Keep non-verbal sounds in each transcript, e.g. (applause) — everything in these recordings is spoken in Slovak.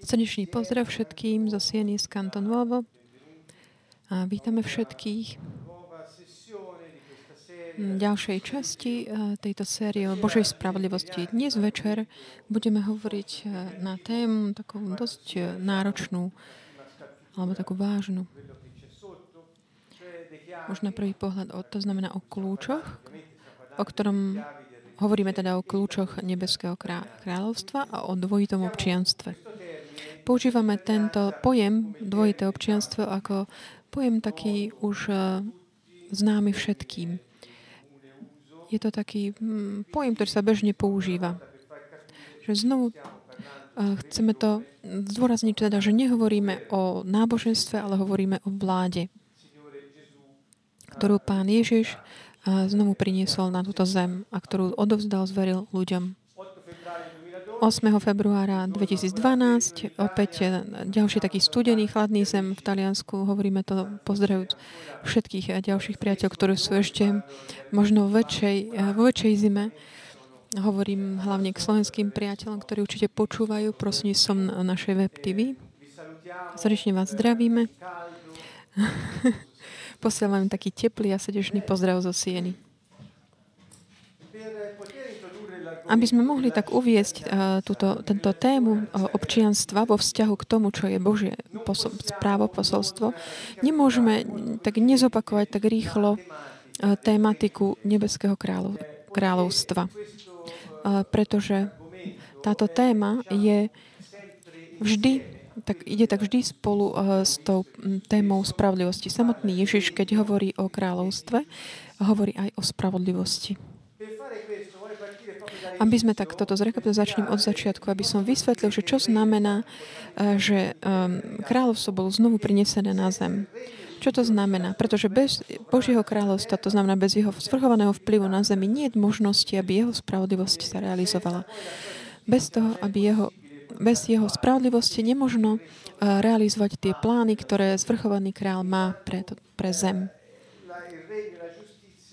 Srdečný pozdrav všetkým zo Sieny z Canton Nuovo. A vítame všetkých ďalšej časti eh, tejto série o Božej spravodlivosti. Dnes večer budeme hovoriť eh, na tému takú dosť eh, náročnú alebo takú vážnu. Už na prvý pohľad, to znamená o kľúčoch, o ktorom Hovoríme teda o kľúčoch Nebeského kráľovstva a o dvojitom občianstve. Používame tento pojem dvojité občianstvo ako pojem taký už e, známy všetkým. Je to taký mm, pojem, ktorý sa bežne používa. Že znovu e, chceme to zdôrazniť teda, že nehovoríme o náboženstve, ale hovoríme o vláde, ktorú pán Ježiš znovu priniesol na túto zem a ktorú odovzdal, zveril ľuďom. 8. februára 2012, opäť ďalší taký studený, chladný zem v Taliansku. Hovoríme to pozdravujúc všetkých ďalších priateľov, ktorí sú ešte možno vo väčšej, vo väčšej zime. Hovorím hlavne k slovenským priateľom, ktorí určite počúvajú prosím som našej web TV. Srdečne vás zdravíme. (laughs) Posielam taký teplý a srdečný pozdrav zo Sieny. Aby sme mohli tak uviesť uh, túto, tento tému uh, občianstva vo vzťahu k tomu, čo je Božie posol, správo, posolstvo, nemôžeme tak nezopakovať tak rýchlo uh, tématiku Nebeského kráľov, kráľovstva. Uh, pretože táto téma je vždy tak ide tak vždy spolu uh, s tou témou spravodlivosti. Samotný Ježiš, keď hovorí o kráľovstve, hovorí aj o spravodlivosti. Aby sme tak toto zrekapitulovali, začnem od začiatku, aby som vysvetlil, že čo znamená, uh, že um, kráľovstvo bolo znovu prinesené na zem. Čo to znamená? Pretože bez Božieho kráľovstva, to znamená bez jeho svrchovaného vplyvu na zemi, nie je možnosti, aby jeho spravodlivosť sa realizovala. Bez toho, aby jeho bez jeho spravodlivosti nemožno eh, realizovať tie plány, ktoré zvrchovaný král má pre, pre zem.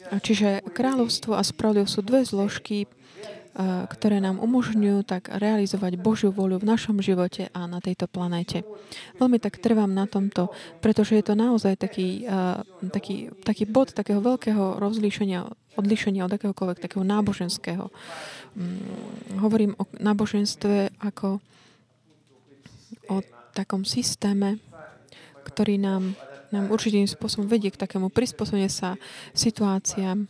Čiže kráľovstvo a spravodlivosť sú dve zložky, eh, ktoré nám umožňujú tak realizovať Božiu voľu v našom živote a na tejto planéte. Veľmi tak trvám na tomto, pretože je to naozaj taký, eh, taký, taký bod takého veľkého rozlíšenia, odlíšenia od akéhokoľvek takého náboženského. Mm, hovorím o náboženstve ako o takom systéme, ktorý nám, nám určitým spôsobom vedie k takému prispôsobeniu sa situáciám.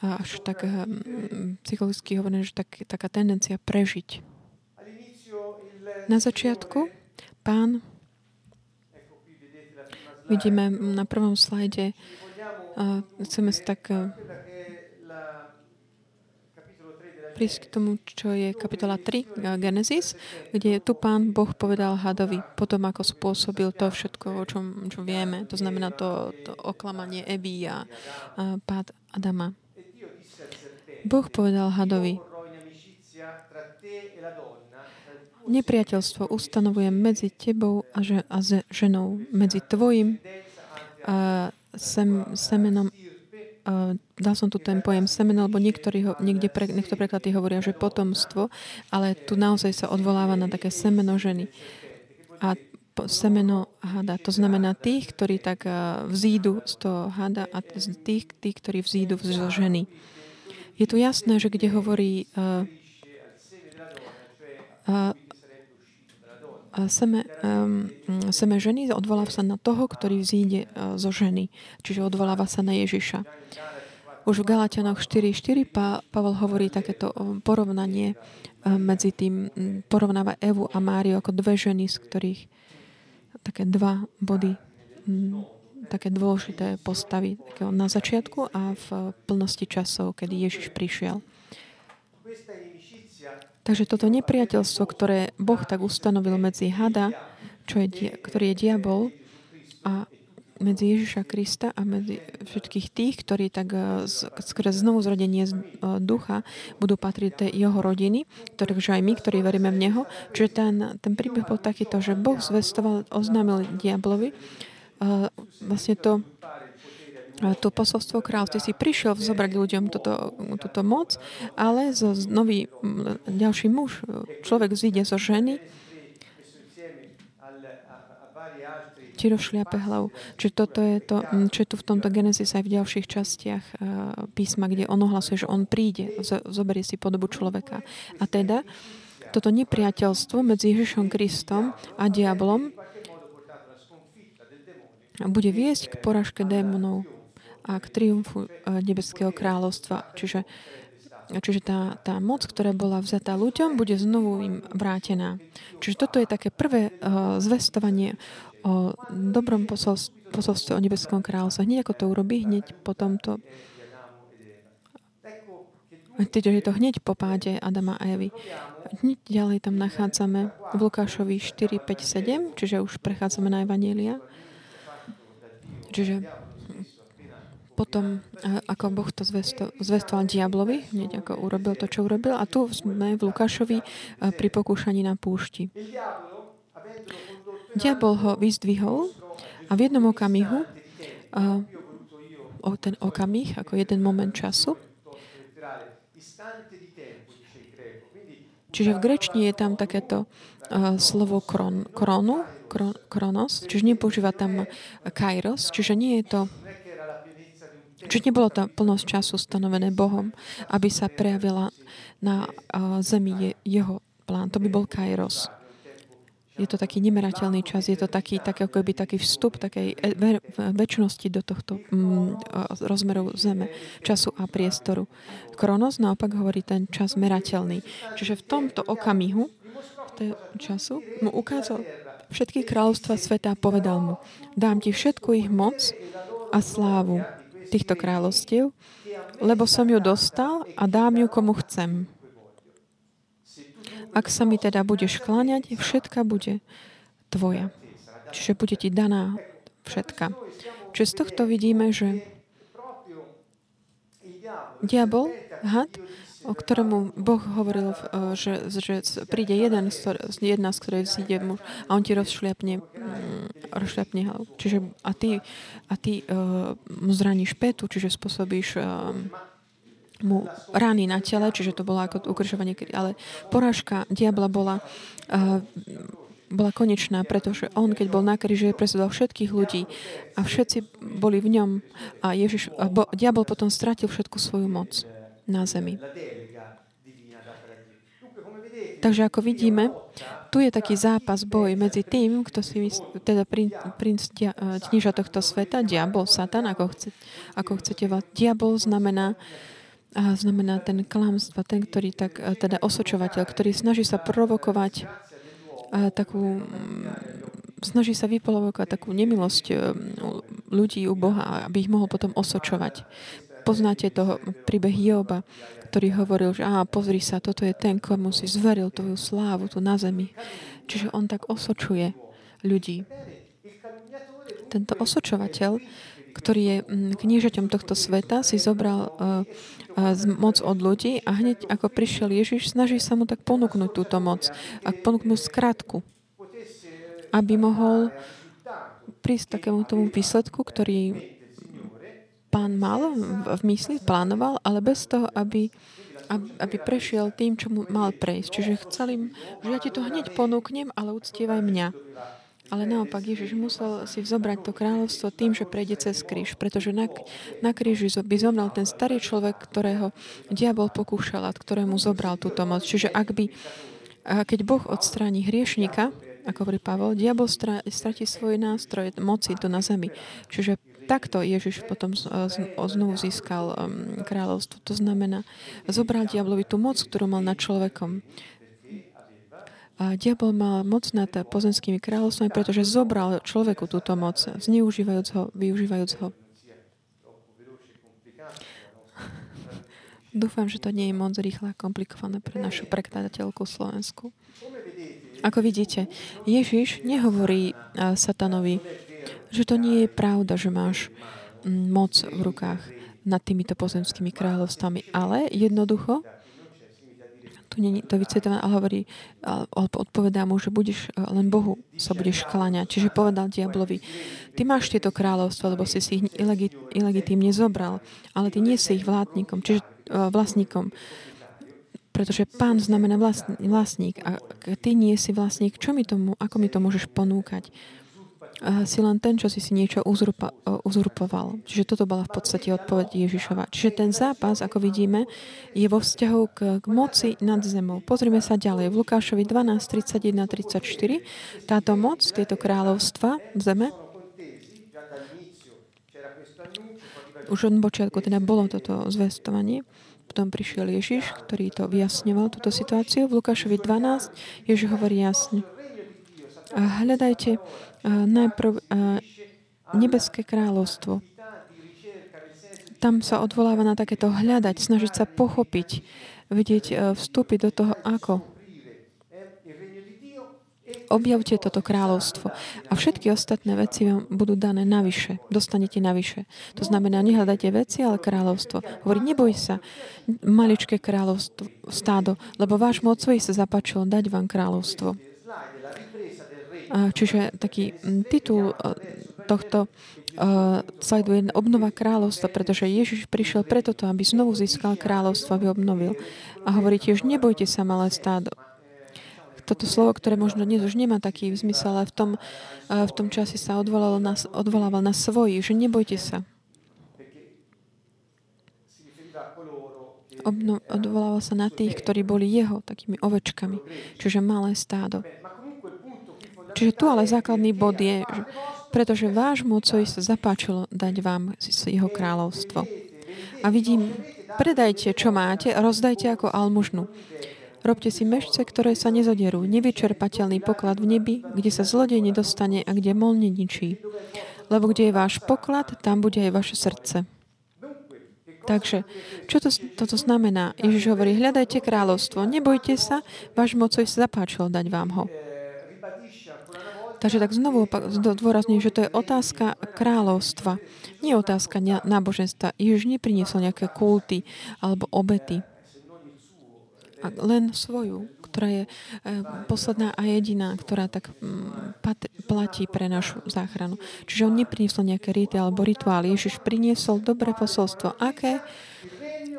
A až tak um, psychologicky hovorené, že tak, taká tendencia prežiť. Na začiatku pán, vidíme na prvom slajde, uh, chceme sa tak uh, prísť k tomu, čo je kapitola 3 Genesis, kde tu pán Boh povedal hadovi, potom ako spôsobil to všetko, o čom čo vieme, to znamená to, to oklamanie Ebi a, a pád Adama. Boh povedal hadovi, nepriateľstvo ustanovujem medzi tebou a, že, a ženou, medzi tvojim a sem, semenom uh, dal som tu ten pojem semeno, lebo niektorí ho, niekde pre, niekto preklady hovoria, že potomstvo, ale tu naozaj sa odvoláva na také semeno ženy. A semeno hada, to znamená tých, ktorí tak vzídu z toho hada a tých, tých ktorí vzídu zo ženy. Je tu jasné, že kde hovorí uh, uh, seme, seme ženy odvoláva sa na toho, ktorý vzíde uh, zo ženy. Čiže odvoláva sa na Ježiša. Už v Galatianoch 4.4 pa, Pavel hovorí takéto porovnanie uh, medzi tým, porovnáva Evu a Máriu ako dve ženy, z ktorých také dva body, také dôležité postavy na začiatku a v plnosti časov, kedy Ježiš prišiel. Takže toto nepriateľstvo, ktoré Boh tak ustanovil medzi hada, čo je, ktorý je diabol, a medzi Ježiša Krista a medzi všetkých tých, ktorí tak e, skrze znovu zrodenie z e, ducha budú patriť tej jeho rodiny, takže aj my, ktorí veríme v Neho. Čiže ten, ten príbeh bol takýto, že Boh zvestoval, oznámil diablovi uh, vlastne to, to posolstvo kráľ. Si prišiel zobrať ľuďom toto, túto moc, ale zo nový ďalší muž, človek zíde zo ženy, ti rozšliape hlavu. Čiže toto je to, čo je tu v tomto Genesis aj v ďalších častiach uh, písma, kde on ohlasuje, že on príde, zoberie si podobu človeka. A teda toto nepriateľstvo medzi Ježišom Kristom a diablom bude viesť k poražke démonov a k triumfu uh, nebeského kráľovstva. Čiže Čiže tá, tá moc, ktorá bola vzatá ľuďom, bude znovu im vrátená. Čiže toto je také prvé uh, zvestovanie o dobrom posolstve o nebeskom kráľovstve. Hneď ako to urobí, hneď potom to Teda je to hneď po páde Adama a Evy. Hneď ďalej tam nachádzame v Lukášovi 4, 5, 7, čiže už prechádzame na Evanielia. Čiže potom, ako Boh to zvesto, zvestoval diablovi, hneď ako urobil to, čo urobil. A tu sme v Lukášovi pri pokúšaní na púšti. Diabol ho vyzdvihol a v jednom okamihu, uh, o ten okamih, ako jeden moment času, Čiže v grečni je tam takéto uh, slovo kron, kronu, kron, kronos, čiže nepoužíva tam kairos, čiže nie je to Čiže nebolo to plnosť času stanovené Bohom, aby sa prejavila na uh, zemi je, jeho plán. To by bol kairos. Je to taký nemerateľný čas, je to taký, taký, ako by taký vstup takej e, väčšnosti do tohto mm, rozmerov zeme, času a priestoru. Kronos naopak hovorí ten čas merateľný. Čiže v tomto okamihu času mu ukázal všetky kráľovstva sveta a povedal mu, dám ti všetku ich moc a slávu týchto kráľovstiev, lebo som ju dostal a dám ju komu chcem. Ak sa mi teda budeš kláňať, všetka bude tvoja. Čiže bude ti daná všetka. Čiže z tohto vidíme, že diabol, had, o ktorému Boh hovoril, že, že príde jeden, jedna, z ktorej vzíde muž a on ti rozšliapne, mm, rozšliapne hlavu. Čiže a ty, a ty uh, mu zraníš petu, čiže spôsobíš uh, mu rány na tele, čiže to bolo ako ukržovanie, ale porážka diabla bola, uh, bola konečná, pretože on, keď bol na kríži, presedal všetkých ľudí a všetci boli v ňom a Ježiš, bo, diabol potom stratil všetku svoju moc na zemi. Takže ako vidíme, tu je taký zápas, boj medzi tým, kto si myslí, teda princ, princ dia, kniža tohto sveta, diabol, satan, ako, chce, ako chcete. Diabol znamená a znamená ten klamstva, ten, ktorý tak, e, teda osočovateľ, ktorý snaží sa provokovať a takú, mm, snaží sa vyprovokovať takú nemilosť ľudí u Boha, aby ich mohol potom osočovať. Poznáte toho príbeh Joba, ktorý hovoril, že á, pozri sa, toto je ten, komu si zveril tvoju slávu tu na zemi. Ziže on tak osočuje ľudí. Tento osočovateľ ktorý je mm, knížaťom tohto sveta, si zobral uh, uh, moc od ľudí a hneď ako prišiel Ježiš, snaží sa mu tak ponúknuť túto moc a ponúknuť skratku, aby mohol prísť takému tomu výsledku, ktorý pán mal v mysli, plánoval, ale bez toho, aby, aby prešiel tým, čo mu mal prejsť. Čiže chcel im, že ja ti to hneď ponúknem, ale uctievaj mňa. Ale naopak Ježiš musel si vzobrať to kráľovstvo tým, že prejde cez kríž, pretože na, na kríži by zomrel ten starý človek, ktorého diabol pokúšal a ktorému zobral túto moc. Čiže ak by, keď Boh odstráni hriešnika, ako hovorí Pavol, diabol stratí svoj nástroj moci tu na zemi. Čiže takto Ježiš potom znovu získal um, kráľovstvo. To znamená, zobral diablovi tú moc, ktorú mal nad človekom. A diabol mal moc nad pozemskými kráľovstvami, pretože zobral človeku túto moc, zneužívajúc ho, využívajúc ho. Dúfam, že to nie je moc rýchle a komplikované pre našu prekladateľku Slovensku. Ako vidíte, Ježiš nehovorí satanovi, že to nie je pravda, že máš mm, moc v rukách nad týmito pozemskými kráľovstvami, ale jednoducho tu nie to vycitované, ale hovorí, alebo odpovedá mu, že budeš, len Bohu sa budeš kláňať. Čiže povedal diablovi, ty máš tieto kráľovstvo, lebo si si ich ilegitímne zobral, ale ty nie si ich vládnikom, čiže vlastníkom. Pretože pán znamená vlastník a ty nie si vlastník, čo mi tomu, ako mi to môžeš ponúkať? Si len ten, čo si si niečo uzurpa, uzurpoval. Čiže toto bola v podstate odpoveď Ježišova. Čiže ten zápas, ako vidíme, je vo vzťahu k, k moci nad zemou. Pozrime sa ďalej. V Lukášovi 12, 31, 34. Táto moc, tieto kráľovstva zeme, už od počiatku teda bolo toto zvestovanie. Potom prišiel Ježiš, ktorý to vyjasňoval, túto situáciu. V Lukášovi 12 Ježiš hovorí jasne. Hľadajte najprv nebeské kráľovstvo. Tam sa odvoláva na takéto hľadať, snažiť sa pochopiť, vidieť, vstúpiť do toho, ako. Objavte toto kráľovstvo a všetky ostatné veci vám budú dané navyše. Dostanete navyše. To znamená, nehľadajte veci, ale kráľovstvo. Hovorí, neboj sa, maličké kráľovstvo, stádo, lebo váš mocový sa zapáčilo dať vám kráľovstvo. Čiže taký titul tohto slajdu je obnova kráľovstva, pretože Ježiš prišiel preto, aby znovu získal kráľovstvo, aby obnovil. A hovorí tiež, nebojte sa, malé stádo. Toto slovo, ktoré možno dnes už nemá taký zmysel, ale v tom, v tom čase sa na, odvolával na svoji, že nebojte sa. Obno, odvolával sa na tých, ktorí boli jeho takými ovečkami, čiže malé stádo. Čiže tu ale základný bod je, že pretože váš mocovi sa zapáčilo dať vám jeho kráľovstvo. A vidím, predajte, čo máte, rozdajte ako almužnu. Robte si mešce, ktoré sa nezodierú, nevyčerpateľný poklad v nebi, kde sa zlodej nedostane a kde mol neničí. Lebo kde je váš poklad, tam bude aj vaše srdce. Takže, čo to, toto znamená? Ježiš hovorí, hľadajte kráľovstvo, nebojte sa, váš mocoj sa zapáčilo dať vám ho. Takže tak znovu dôrazňujem, že to je otázka kráľovstva. Nie otázka náboženstva. Ježiš nepriniesol nejaké kulty alebo obety. A len svoju, ktorá je e, posledná a jediná, ktorá tak mm, platí pre našu záchranu. Čiže on nepriniesol nejaké rity alebo rituály. Ježiš priniesol dobré posolstvo. Aké?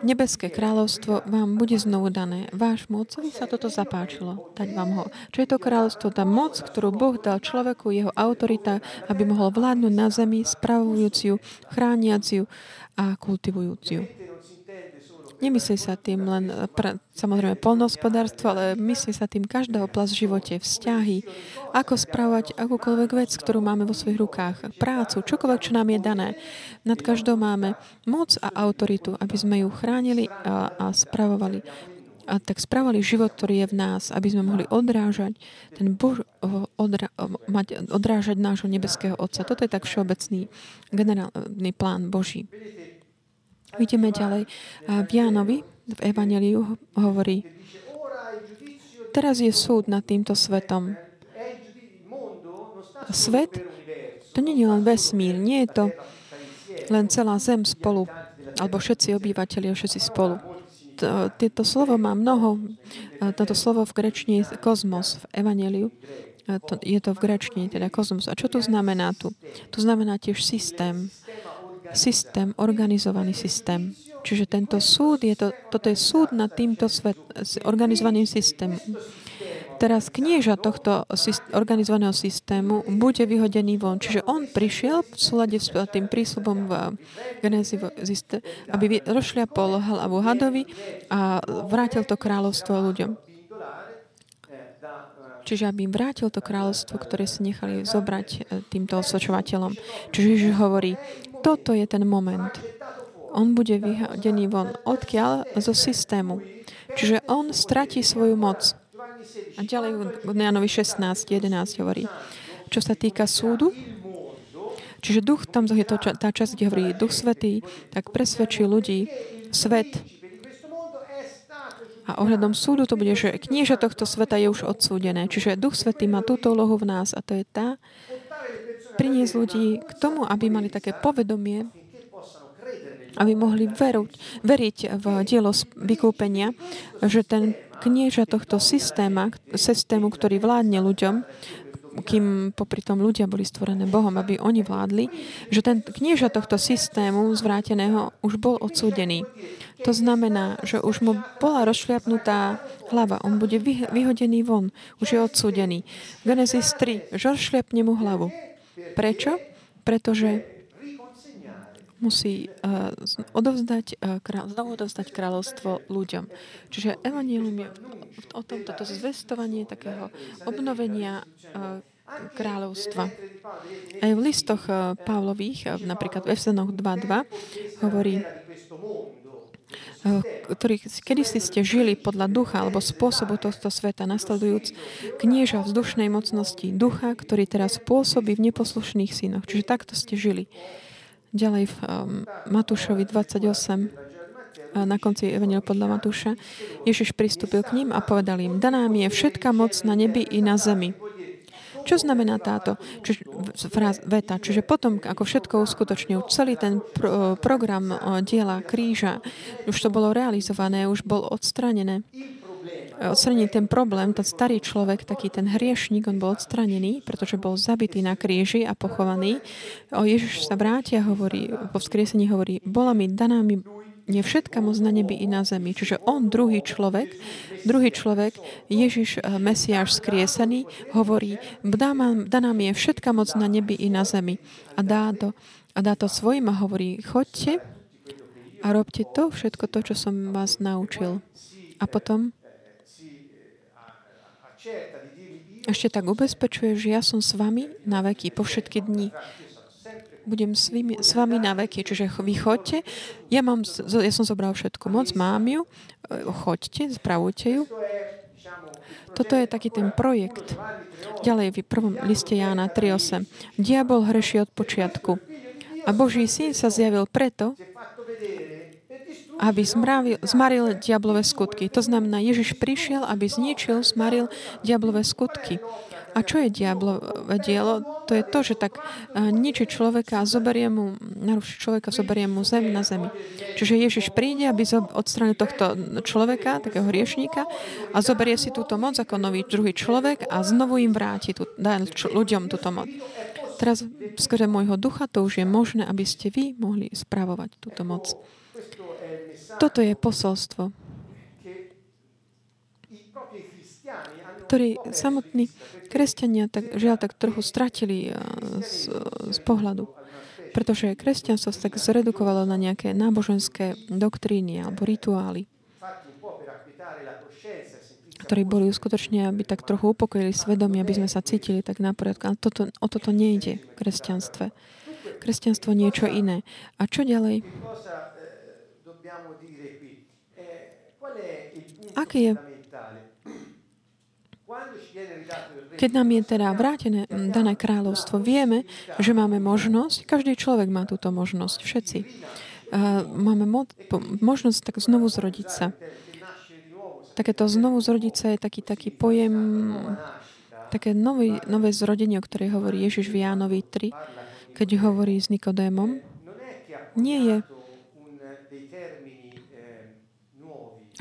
Nebeské kráľovstvo vám bude znovu dané. Váš mocovi sa toto zapáčilo, dať vám ho. Čo je to kráľovstvo? Tá moc, ktorú Boh dal človeku, jeho autorita, aby mohol vládnuť na zemi, spravujúciu, chrániaciu a kultivujúciu. Nemyslí sa tým len pre, samozrejme polnohospodárstvo, ale myslí sa tým každá oblasť v živote, vzťahy, ako správať akúkoľvek vec, ktorú máme vo svojich rukách, prácu, čokoľvek, čo nám je dané. Nad každou máme moc a autoritu, aby sme ju chránili a, a spravovali a tak spravovali život, ktorý je v nás, aby sme mohli odrážať ten Bož, odra, mať, odrážať nášho nebeského Otca. Toto je tak všeobecný generálny plán Boží. Vidíme ďalej. V Jánovi v Evangeliu hovorí, teraz je súd nad týmto svetom. Svet, to nie je len vesmír, nie je to len celá zem spolu, alebo všetci obyvateľia, všetci spolu. Tieto slovo má mnoho, toto slovo v grečne je kozmos, v Evangeliu. Je to v grečne, teda kozmos. A čo to znamená tu? To znamená tiež systém systém, organizovaný systém. Čiže tento súd, je to, toto je súd nad týmto svet, organizovaným systémom. Teraz knieža tohto organizovaného systému bude vyhodený von. Čiže on prišiel v súlade s tým prísľubom v Genézi, aby rozšľapol hlavu hadovi a vrátil to kráľovstvo ľuďom. Čiže aby im vrátil to kráľovstvo, ktoré si nechali zobrať e, týmto osočovateľom. Čiže Ježiš hovorí, toto je ten moment. On bude vyhodený von. Odkiaľ? Zo systému. Čiže on stratí svoju moc. A ďalej v Janovi 16, 11 hovorí. Čo sa týka súdu, čiže duch, tam je to tá časť, kde hovorí duch svetý, tak presvedčí ľudí, svet. A ohľadom súdu to bude, že knieža tohto sveta je už odsúdené. Čiže duch svetý má túto úlohu v nás a to je tá, priniesť ľudí k tomu, aby mali také povedomie, aby mohli veruť, veriť v dielo vykúpenia, že ten knieža tohto systéma, systému, ktorý vládne ľuďom, kým popri tom ľudia boli stvorené Bohom, aby oni vládli, že ten knieža tohto systému zvráteného už bol odsúdený. To znamená, že už mu bola rozšliapnutá hlava. On bude vyhodený von. Už je odsúdený. Genesis 3. Že rozšliapne mu hlavu. Prečo? Pretože musí uh, odovzdať, král, znovu odovzdať kráľovstvo ľuďom. Čiže evanílium je o tomto to zvestovanie takého obnovenia uh, kráľovstva. Aj v listoch Pavlových, napríklad v Efsenoch 2.2, hovorí, ktorých kedy si ste žili podľa ducha alebo spôsobu tohto sveta, nasledujúc knieža vzdušnej mocnosti ducha, ktorý teraz pôsobí v neposlušných synoch. Čiže takto ste žili. Ďalej v um, Matúšovi 28 na konci Evangelia podľa Matúša, Ježiš pristúpil k ním a povedal im, daná mi je všetka moc na nebi i na zemi. Čo znamená táto veta? Čiže potom, ako všetko uskutočnil, celý ten pro, program diela kríža, už to bolo realizované, už bol odstranené odstranený ten problém, ten starý človek, taký ten hriešnik, on bol odstranený, pretože bol zabitý na kríži a pochovaný. O Ježiš sa vráti a hovorí, po vzkriesení hovorí, bola mi daná mi je všetka moc na nebi i na zemi. Čiže on, druhý človek, druhý človek, Ježiš, eh, Mesiáš skriesený, hovorí, daná mi je všetka moc na nebi i na zemi. A dá to, a dá to svojim a hovorí, chodte a robte to, všetko to, čo som vás naučil. A potom ešte tak ubezpečuje, že ja som s vami na veky, po všetky dni. Budem s, vami, s vami na veky. Čiže vy chodte, ja, mám, ja som zobral všetku moc, mám ju, e, choďte, spravujte ju. Toto je taký ten projekt. Ďalej v prvom liste Jána 3.8. Diabol hreší od počiatku. A Boží syn sa zjavil preto, aby zmravil, zmaril diablové skutky. To znamená, Ježiš prišiel, aby zničil, zmaril diablové skutky. A čo je diablové dielo? To je to, že tak eh, ničí človeka a zoberie mu, naruší človeka, zoberie mu zem na zemi. Čiže Ježiš príde, aby odstranil tohto človeka, takého hriešníka a zoberie si túto moc ako nový druhý človek a znovu im vráti, tú, dá ľuďom túto moc. Teraz skrze môjho ducha to už je možné, aby ste vy mohli spravovať túto moc. Toto je posolstvo, ktorý samotní kresťania tak, žiaľ tak trochu stratili eh, z, z pohľadu. Pretože kresťanstvo sa tak zredukovalo na nejaké náboženské doktríny alebo rituály, ktorí boli uskutočne, aby tak trochu upokojili svedomie, aby sme sa cítili tak na poriadku. Ale toto, o toto nejde v kresťanstve. Kresťanstvo niečo iné. A čo ďalej? Aký je keď nám je teda vrátené dané kráľovstvo, vieme, že máme možnosť, každý človek má túto možnosť, všetci. Máme mo- možnosť tak znovu zrodiť sa. Takéto znovu zrodiť sa je taký, taký pojem, také nové, nové zrodenie, o ktorej hovorí Ježiš v Jánovi 3, keď hovorí s Nikodémom. Nie je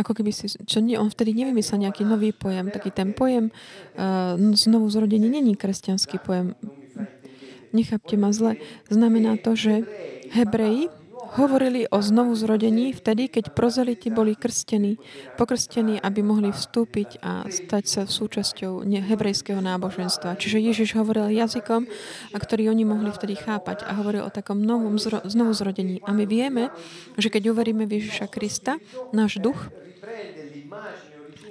ako keby si, čo nie, on vtedy nevymyslel nejaký nový pojem, taký ten pojem uh, znovu zrodenie není kresťanský pojem. Nechápte ma zle. Znamená to, že Hebreji hovorili o znovu zrodení vtedy, keď prozeliti boli krstení, pokrstení, aby mohli vstúpiť a stať sa súčasťou hebrejského náboženstva. Čiže Ježiš hovoril jazykom, a ktorý oni mohli vtedy chápať a hovoril o takom novom znovu zrodení. A my vieme, že keď uveríme v Ježiša Krista, náš duch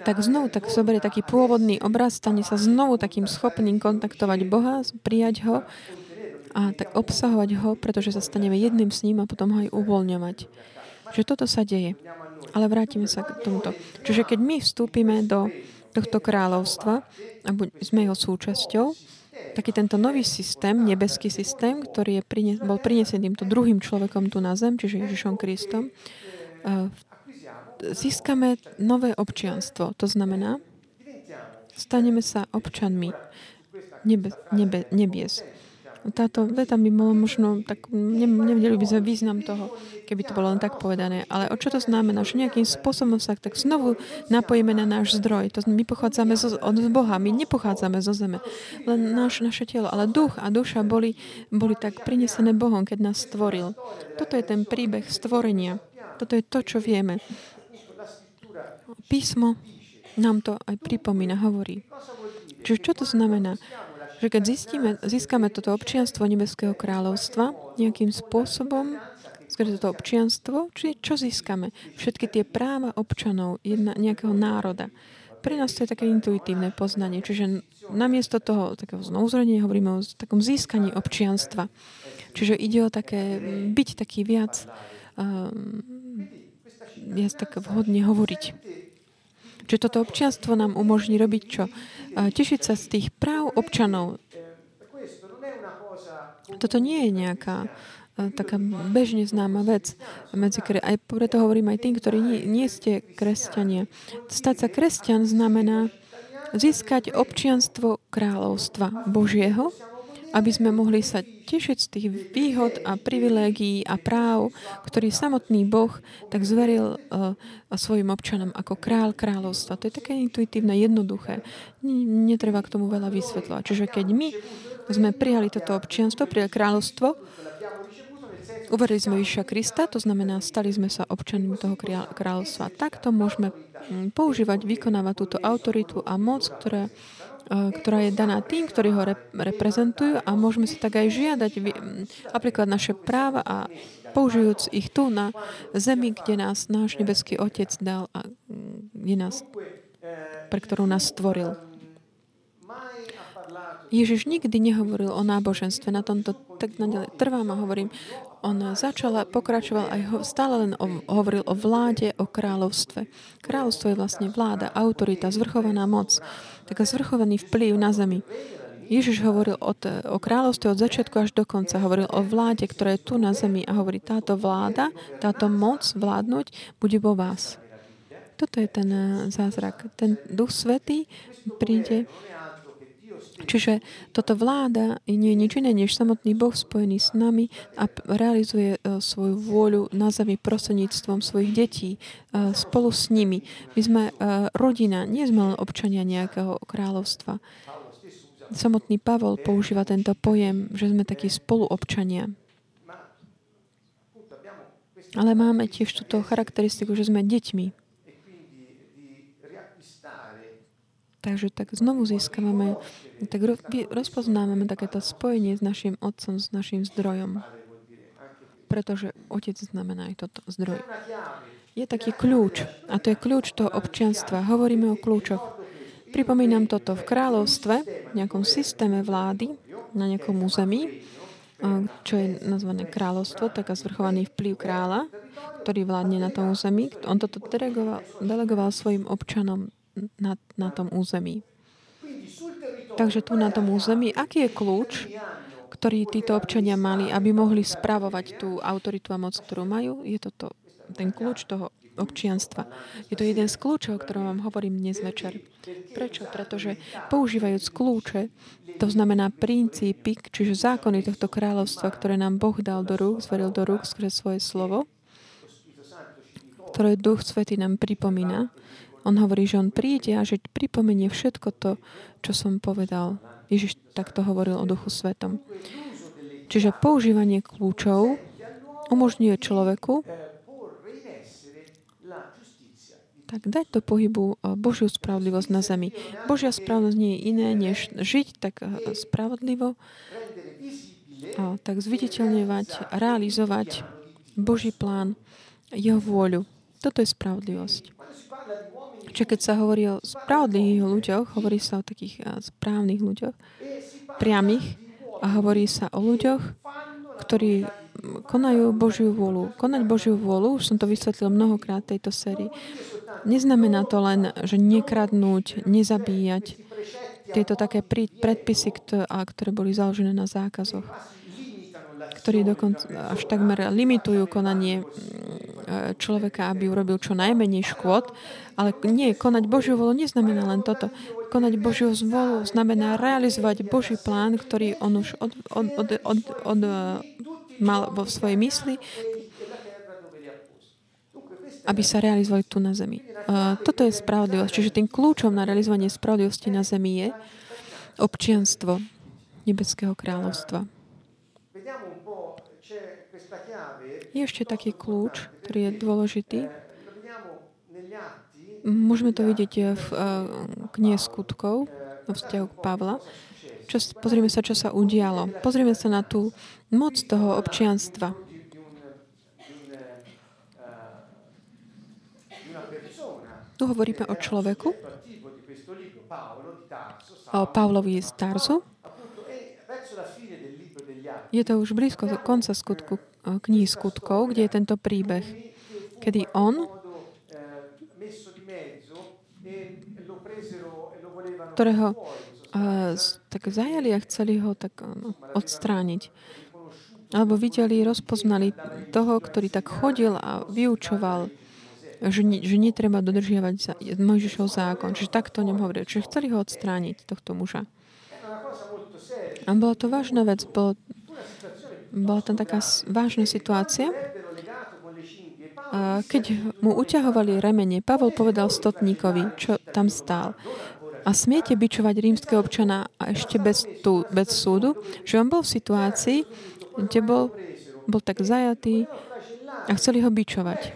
tak znovu tak zoberie taký pôvodný obraz, stane sa znovu takým schopným kontaktovať Boha, prijať ho a tak obsahovať ho, pretože sa staneme jedným s ním a potom ho aj uvoľňovať. Že toto sa deje. Ale vrátime sa k tomuto. Čiže keď my vstúpime do tohto kráľovstva a sme jeho súčasťou, taký tento nový systém, nebeský systém, ktorý je prines, bol prinesený týmto druhým človekom tu na zem, čiže Ježišom Kristom, v získame nové občianstvo. To znamená, staneme sa občanmi nebe, nebe, nebies. Táto veta by bola možno, tak ne, nevedeli by sme význam toho, keby to bolo len tak povedané. Ale o čo to znamená? Že nejakým spôsobom sa tak znovu napojíme na náš zdroj. To my pochádzame zo, od Boha, my nepochádzame zo zeme. Len náš, naše telo. Ale duch a duša boli, boli tak prinesené Bohom, keď nás stvoril. Toto je ten príbeh stvorenia. Toto je to, čo vieme. Písmo nám to aj pripomína, hovorí. Čiže čo to znamená? že keď zistíme, získame toto občianstvo Nebeského kráľovstva nejakým spôsobom, skrze toto občianstvo, či čo získame? Všetky tie práva občanov jedna, nejakého národa. Pre nás to je také intuitívne poznanie. Čiže namiesto toho takého znovuzrodenia hovoríme o takom získaní občianstva. Čiže ide o také byť taký viac, um, viac tak vhodne hovoriť. Čiže toto občianstvo nám umožní robiť čo? Tešiť sa z tých práv občanov. Toto nie je nejaká taká bežne známa vec. Medzi, aj preto hovorím aj tým, ktorí nie, nie ste kresťania. Stať sa kresťan znamená získať občianstvo kráľovstva Božieho, aby sme mohli sa tešiť z tých výhod a privilégií a práv, ktorý samotný Boh tak zveril uh, svojim občanom ako král kráľovstva. To je také intuitívne, jednoduché. Netreba k tomu veľa vysvetľovať. Čiže keď my sme prijali toto občianstvo, prijali kráľovstvo, uverili sme Ježiša Krista, to znamená, stali sme sa občanmi toho kráľovstva. Takto môžeme používať, vykonávať túto autoritu a moc, ktorá ktorá je daná tým, ktorí ho reprezentujú a môžeme si tak aj žiadať, aplikovať naše práva a použijúc ich tu na zemi, kde nás náš nebeský Otec dal a kde nás, pre ktorú nás stvoril. Ježiš nikdy nehovoril o náboženstve, na tomto tak naďalej trvám a hovorím, on začal a pokračoval aj ho, stále len o, hovoril o vláde, o kráľovstve. Kráľovstvo je vlastne vláda, autorita, zvrchovaná moc taká zvrchovaný vplyv na zemi. Ježiš hovoril o, t- o kráľovstve od začiatku až do konca. Hovoril o vláde, ktorá je tu na zemi a hovorí, táto vláda, táto moc vládnuť bude vo vás. Toto je ten eh, zázrak. Ten Duch Svetý príde Čiže toto vláda nie je nič iné než samotný Boh spojený s nami a realizuje e, svoju vôľu na zemi prostredníctvom svojich detí e, spolu s nimi. My sme e, rodina, nie sme len občania nejakého kráľovstva. Samotný Pavol používa tento pojem, že sme takí spoluobčania. Ale máme tiež túto charakteristiku, že sme deťmi. Takže tak znovu získavame, tak rozpoznávame takéto spojenie s našim Otcom, s našim zdrojom. Pretože Otec znamená aj toto zdroj. Je taký kľúč a to je kľúč toho občianstva. Hovoríme o kľúčoch. Pripomínam toto v kráľovstve, v nejakom systéme vlády, na nejakom území, čo je nazvané kráľovstvo, taká zvrchovaný vplyv kráľa, ktorý vládne na tom území. On toto delegoval, delegoval svojim občanom na, na tom území. Takže tu na tom území, aký je kľúč, ktorý títo občania mali, aby mohli spravovať tú autoritu a moc, ktorú majú? Je to, to ten kľúč toho občianstva. Je to jeden z kľúčov, o ktorom vám hovorím dnes večer. Prečo? Pretože používajúc kľúče, to znamená princípy, čiže zákony tohto kráľovstva, ktoré nám Boh dal do rúk, zveril do rúk skrze svoje slovo, ktoré Duch Svety nám pripomína, on hovorí, že on príde a že pripomenie všetko to, čo som povedal. Ježiš takto hovoril o Duchu Svetom. Čiže používanie kľúčov umožňuje človeku tak dať do pohybu eh, Božiu spravodlivosť na zemi. Božia spravodlivosť nie je iné, než žiť tak eh, spravodlivo, a tak zviditeľňovať, realizovať Boží plán, jeho vôľu. Toto je spravodlivosť. Čiže keď sa hovorí o spravodlivých ľuďoch, hovorí sa o takých správnych ľuďoch, priamých, a hovorí sa o ľuďoch, ktorí konajú Božiu vôľu. Konať Božiu vôľu, už som to vysvetlil mnohokrát v tejto sérii, neznamená to len, že nekradnúť, nezabíjať, tieto také predpisy, ktoré boli založené na zákazoch, ktorí dokonca až takmer limitujú konanie človeka, aby urobil čo najmenej škôd, ale nie, konať Božiu volu neznamená len toto. Konať Božiu volu znamená realizovať Boží plán, ktorý on už od, od, od, od, od, mal vo svojej mysli, aby sa realizovali tu na zemi. Uh, toto je spravodlivosť. Čiže tým kľúčom na realizovanie spravodlivosti na zemi je občianstvo Nebeského kráľovstva. Je ešte taký kľúč, ktorý je dôležitý. Môžeme to vidieť v knihe skutkov vo vzťahu k Pavla. Čo, pozrieme sa, čo sa udialo. Pozrieme sa na tú moc toho občianstva. Tu hovoríme o človeku, o Pavlovi z Tarzu. Je to už blízko konca skutku, knihy skutkov, kde je tento príbeh, kedy on, ktorého uh, tak zajali a chceli ho tak uh, odstrániť. Alebo videli, rozpoznali toho, ktorý tak chodil a vyučoval že, ne, že netreba dodržiavať za, Mojžišov zákon. Čiže takto o ňom hovorili. Čiže chceli ho odstrániť, tohto muža. A bola to vážna vec. Bolo, bola tam taká vážna situácia. Keď mu uťahovali remene, Pavol povedal stotníkovi, čo tam stál. A smiete bičovať rímskeho občana a ešte bez, tú, bez súdu, že on bol v situácii, kde bol, bol tak zajatý a chceli ho bičovať.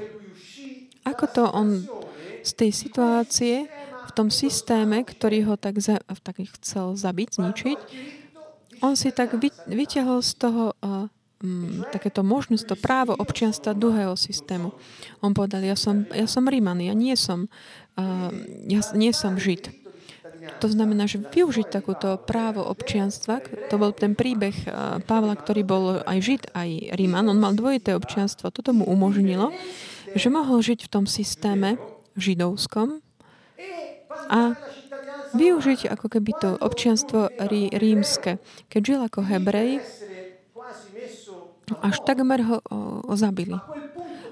Ako to on z tej situácie, v tom systéme, ktorý ho tak, za, tak chcel zabiť, zničiť, on si tak vy, vyťahol z toho uh, um, takéto možnosť, to právo občianstva druhého systému. On povedal, ja som, ja som Ríman, ja nie som, uh, ja nie som Žid. To znamená, že využiť takúto právo občianstva, to bol ten príbeh Pavla, ktorý bol aj Žid, aj Ríman, on mal dvojité občianstvo, toto mu umožnilo, že mohol žiť v tom systéme židovskom a využiť ako keby to občianstvo rí, rímske. Keď žil ako hebrej, až takmer ho o, o zabili.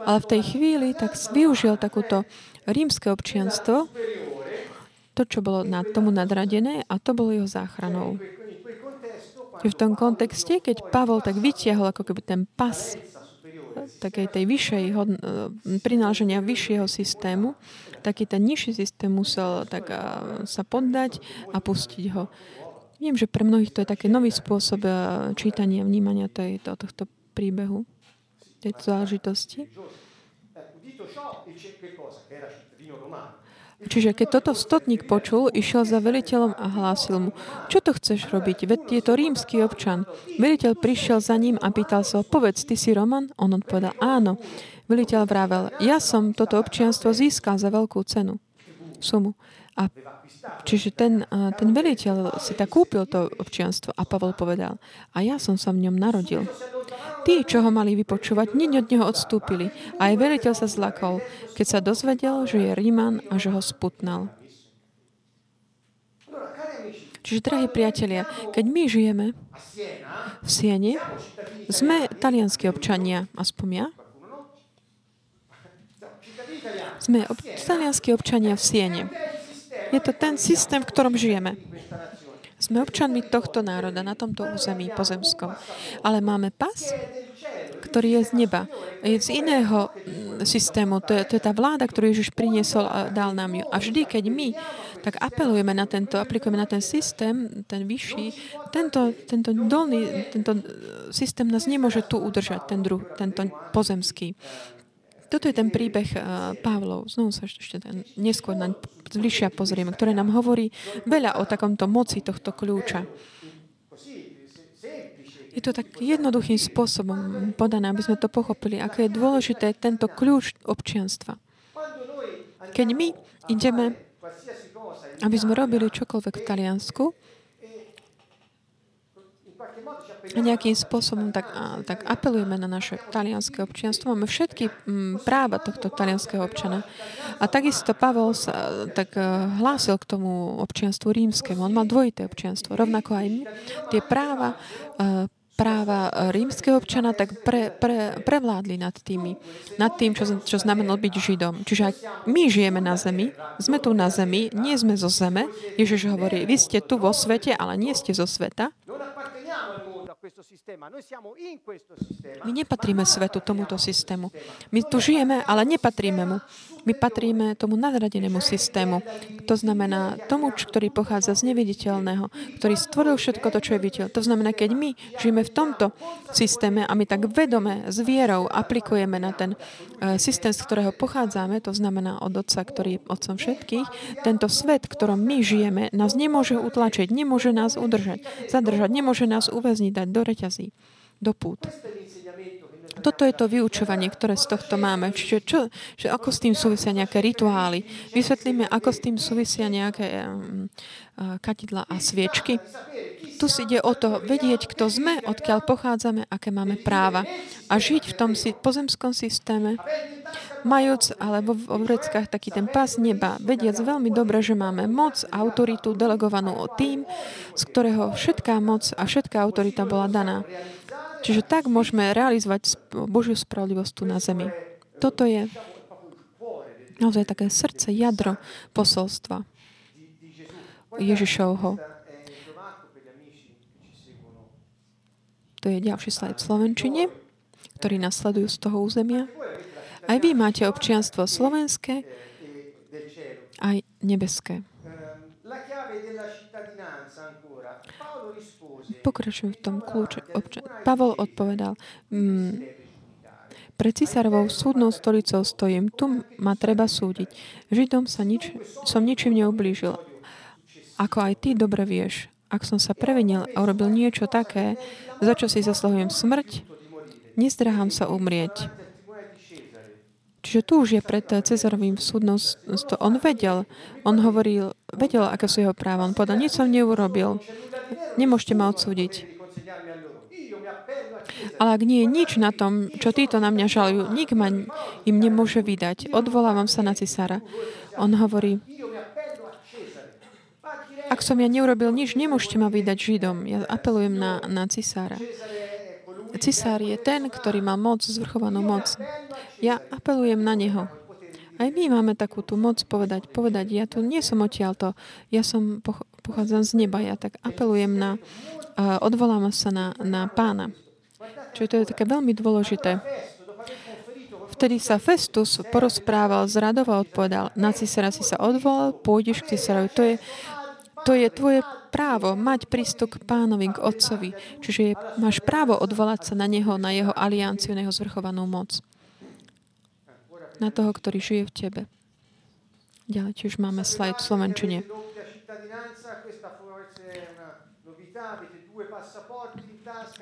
Ale v tej chvíli tak využil takúto rímske občianstvo, to, čo bolo nad tomu nadradené, a to bolo jeho záchranou. V tom kontexte, keď Pavol tak vytiahol ako keby ten pas takej tej vyššej hodn- e, prináleženia vyššieho systému, taký ten nižší systém musel tak sa poddať a pustiť ho. Viem, že pre mnohých to je taký nový spôsob e, čítania, vnímania tejto, tohto príbehu, tejto záležitosti. Čiže keď toto stotník počul, išiel za veliteľom a hlásil mu, čo to chceš robiť, veď je to rímsky občan. Veliteľ prišiel za ním a pýtal sa, povedz, ty si Roman? On odpovedal, áno. Veliteľ vravel, ja som toto občianstvo získal za veľkú cenu, sumu. A čiže ten, ten veliteľ si tak kúpil to občianstvo a Pavol povedal, a ja som sa v ňom narodil. Tí, čo ho mali vypočúvať, hneď od neho odstúpili. A aj veliteľ sa zlakol, keď sa dozvedel, že je Ríman a že ho sputnal. Čiže, drahí priatelia, keď my žijeme v Siene, sme talianskí občania, aspoň ja. Sme ob- talianskí občania v Siene. Je to ten systém, v ktorom žijeme. Sme občanmi tohto národa na tomto území pozemskom. Ale máme pas, ktorý je z neba. Je z iného mm, systému. To je, to je tá vláda, ktorú Ježiš priniesol a dal nám ju. A vždy, keď my tak apelujeme na tento, aplikujeme na ten systém, ten vyšší, tento, tento dolný, tento systém nás nemôže tu udržať, ten druh, tento pozemský. Toto je ten príbeh uh, Pavlov. Znovu sa ešte ten, neskôr naň zbližšia pozrieme, ktoré nám hovorí veľa o takomto moci tohto kľúča. Je to tak jednoduchým spôsobom podané, aby sme to pochopili, aké je dôležité tento kľúč občianstva. Keď my ideme, aby sme robili čokoľvek v Taliansku, nejakým spôsobom tak, tak apelujeme na naše talianské občianstvo. Máme všetky mm, práva tohto talianského občana. A takisto Pavol sa tak e, hlásil k tomu občianstvu rímskému. On mal dvojité občianstvo. Rovnako aj my. Tie práva uh, práva rímskeho občana, tak pre, pre, prevládli nad tými, nad tým, čo, čo znamenalo byť Židom. Čiže ak my žijeme na zemi, sme tu na zemi, nie sme zo zeme. Ježiš hovorí, vy ste tu vo svete, ale nie ste zo sveta. My nepatríme svetu, tomuto systému. My tu žijeme, ale nepatríme mu. My patríme tomu nadradenému systému. To znamená tomu, ktorý pochádza z neviditeľného, ktorý stvoril všetko to, čo je viditeľ. To znamená, keď my žijeme v tomto systéme a my tak vedome, s vierou aplikujeme na ten e, systém, z ktorého pochádzame, to znamená od Otca, ktorý je Otcom všetkých, tento svet, v ktorom my žijeme, nás nemôže utlačiť, nemôže nás udržať, zadržať, nemôže nás uväzniť, dať do reťazí, do pút. Toto je to vyučovanie, ktoré z tohto máme. Čiže čo, že ako s tým súvisia nejaké rituály. Vysvetlíme, ako s tým súvisia nejaké um, katidla a sviečky. Tu si ide o to vedieť, kto sme, odkiaľ pochádzame, aké máme práva. A žiť v tom si, pozemskom systéme, majúc alebo v obreckách taký ten pás neba, vediac veľmi dobre, že máme moc, autoritu delegovanú o tým, z ktorého všetká moc a všetká autorita bola daná. Čiže tak môžeme realizovať Božiu spravodlivosť tu na zemi. Toto je naozaj také srdce, jadro posolstva Ježišovho. To je ďalší slajd v Slovenčine, ktorý nasledujú z toho územia. Aj vy máte občianstvo slovenské, aj nebeské. Pokračujem v tom kľúče. Občan. Pavol odpovedal, mm, pred cisárovou súdnou stolicou stojím, tu ma treba súdiť. Židom sa nič, som ničím neublížil. Ako aj ty dobre vieš, ak som sa previnil a urobil niečo také, za čo si zaslahujem smrť, nezdrahám sa umrieť. Čiže tu už je pred Cezarovým súdnom On vedel, on hovoril, vedel, aké sú jeho práva. On povedal, nič som neurobil. Nemôžete ma odsúdiť. Ale ak nie je nič na tom, čo títo na mňa žalujú, nik ma im nemôže vydať. Odvolávam sa na cisára. On hovorí, ak som ja neurobil nič, nemôžete ma vydať Židom. Ja apelujem na, na cisára. Cisár je ten, ktorý má moc, zvrchovanú moc. Ja apelujem na neho. Aj my máme takú tú moc povedať, povedať, ja tu nie som odtiaľto, ja som, pochádzam z neba, ja tak apelujem na, odvolám sa na, na pána. Čiže to je také veľmi dôležité. Vtedy sa Festus porozprával z radova a odpovedal, na cisára si sa odvolal, pôjdeš k cisárovi. To je, to je tvoje právo mať prístup k pánovi, k otcovi. Čiže máš právo odvolať sa na neho, na jeho alianciu, na jeho zvrchovanú moc. Na toho, ktorý žije v tebe. Ďalej tiež máme slajd v Slovenčine.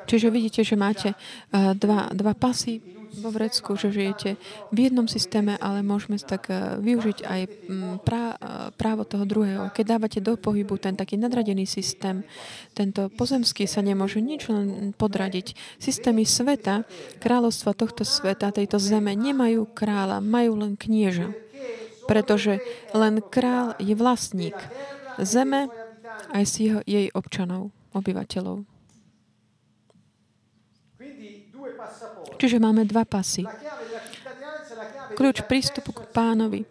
Čiže vidíte, že máte uh, dva, dva pasy vo vrecku, že žijete v jednom systéme, ale môžeme tak uh, využiť aj prá, uh, právo toho druhého. Keď dávate do pohybu ten taký nadradený systém, tento pozemský sa nemôže nič len podradiť. Systémy sveta, kráľovstva tohto sveta, tejto zeme nemajú kráľa, majú len knieža. Pretože len král je vlastník zeme aj jeho, jej občanov, obyvateľov. Čiže máme dva pasy. Kľúč prístupu k pánovi.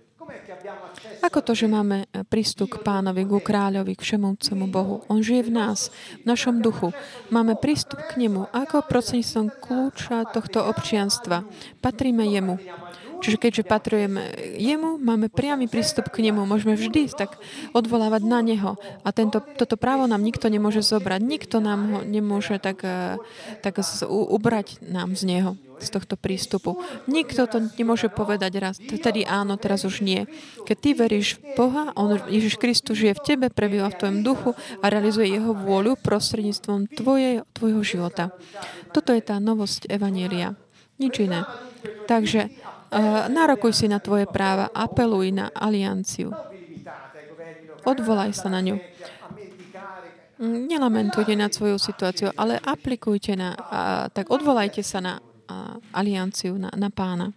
Ako to, že máme eh, prístup k pánovi, ku kráľovi, k všemúcemu Bohu? On žije v nás, v našom duchu. Máme prístup k nemu. Ako prostredníctvom kľúča tohto občianstva? Patríme jemu. Čiže keďže patrujeme jemu, máme priamy prístup k nemu. Môžeme vždy tak odvolávať na neho. A tento, toto právo nám nikto nemôže zobrať. Nikto nám ho nemôže tak, eh, tak z, ubrať nám z neho z tohto prístupu. Nikto to nemôže povedať raz, tedy áno, teraz už nie. Keď ty veríš v Boha, on, Ježiš Kristus žije v tebe, prebýva v tvojom duchu a realizuje jeho vôľu prostredníctvom tvoje, tvojho života. Toto je tá novosť Evanielia. Nič iné. Takže nárokuj si na tvoje práva, apeluj na alianciu. Odvolaj sa na ňu. Mm, nelamentujte nad svojou situáciu, ale aplikujte na, uh, tak odvolajte sa na uh, alianciu, na, na pána.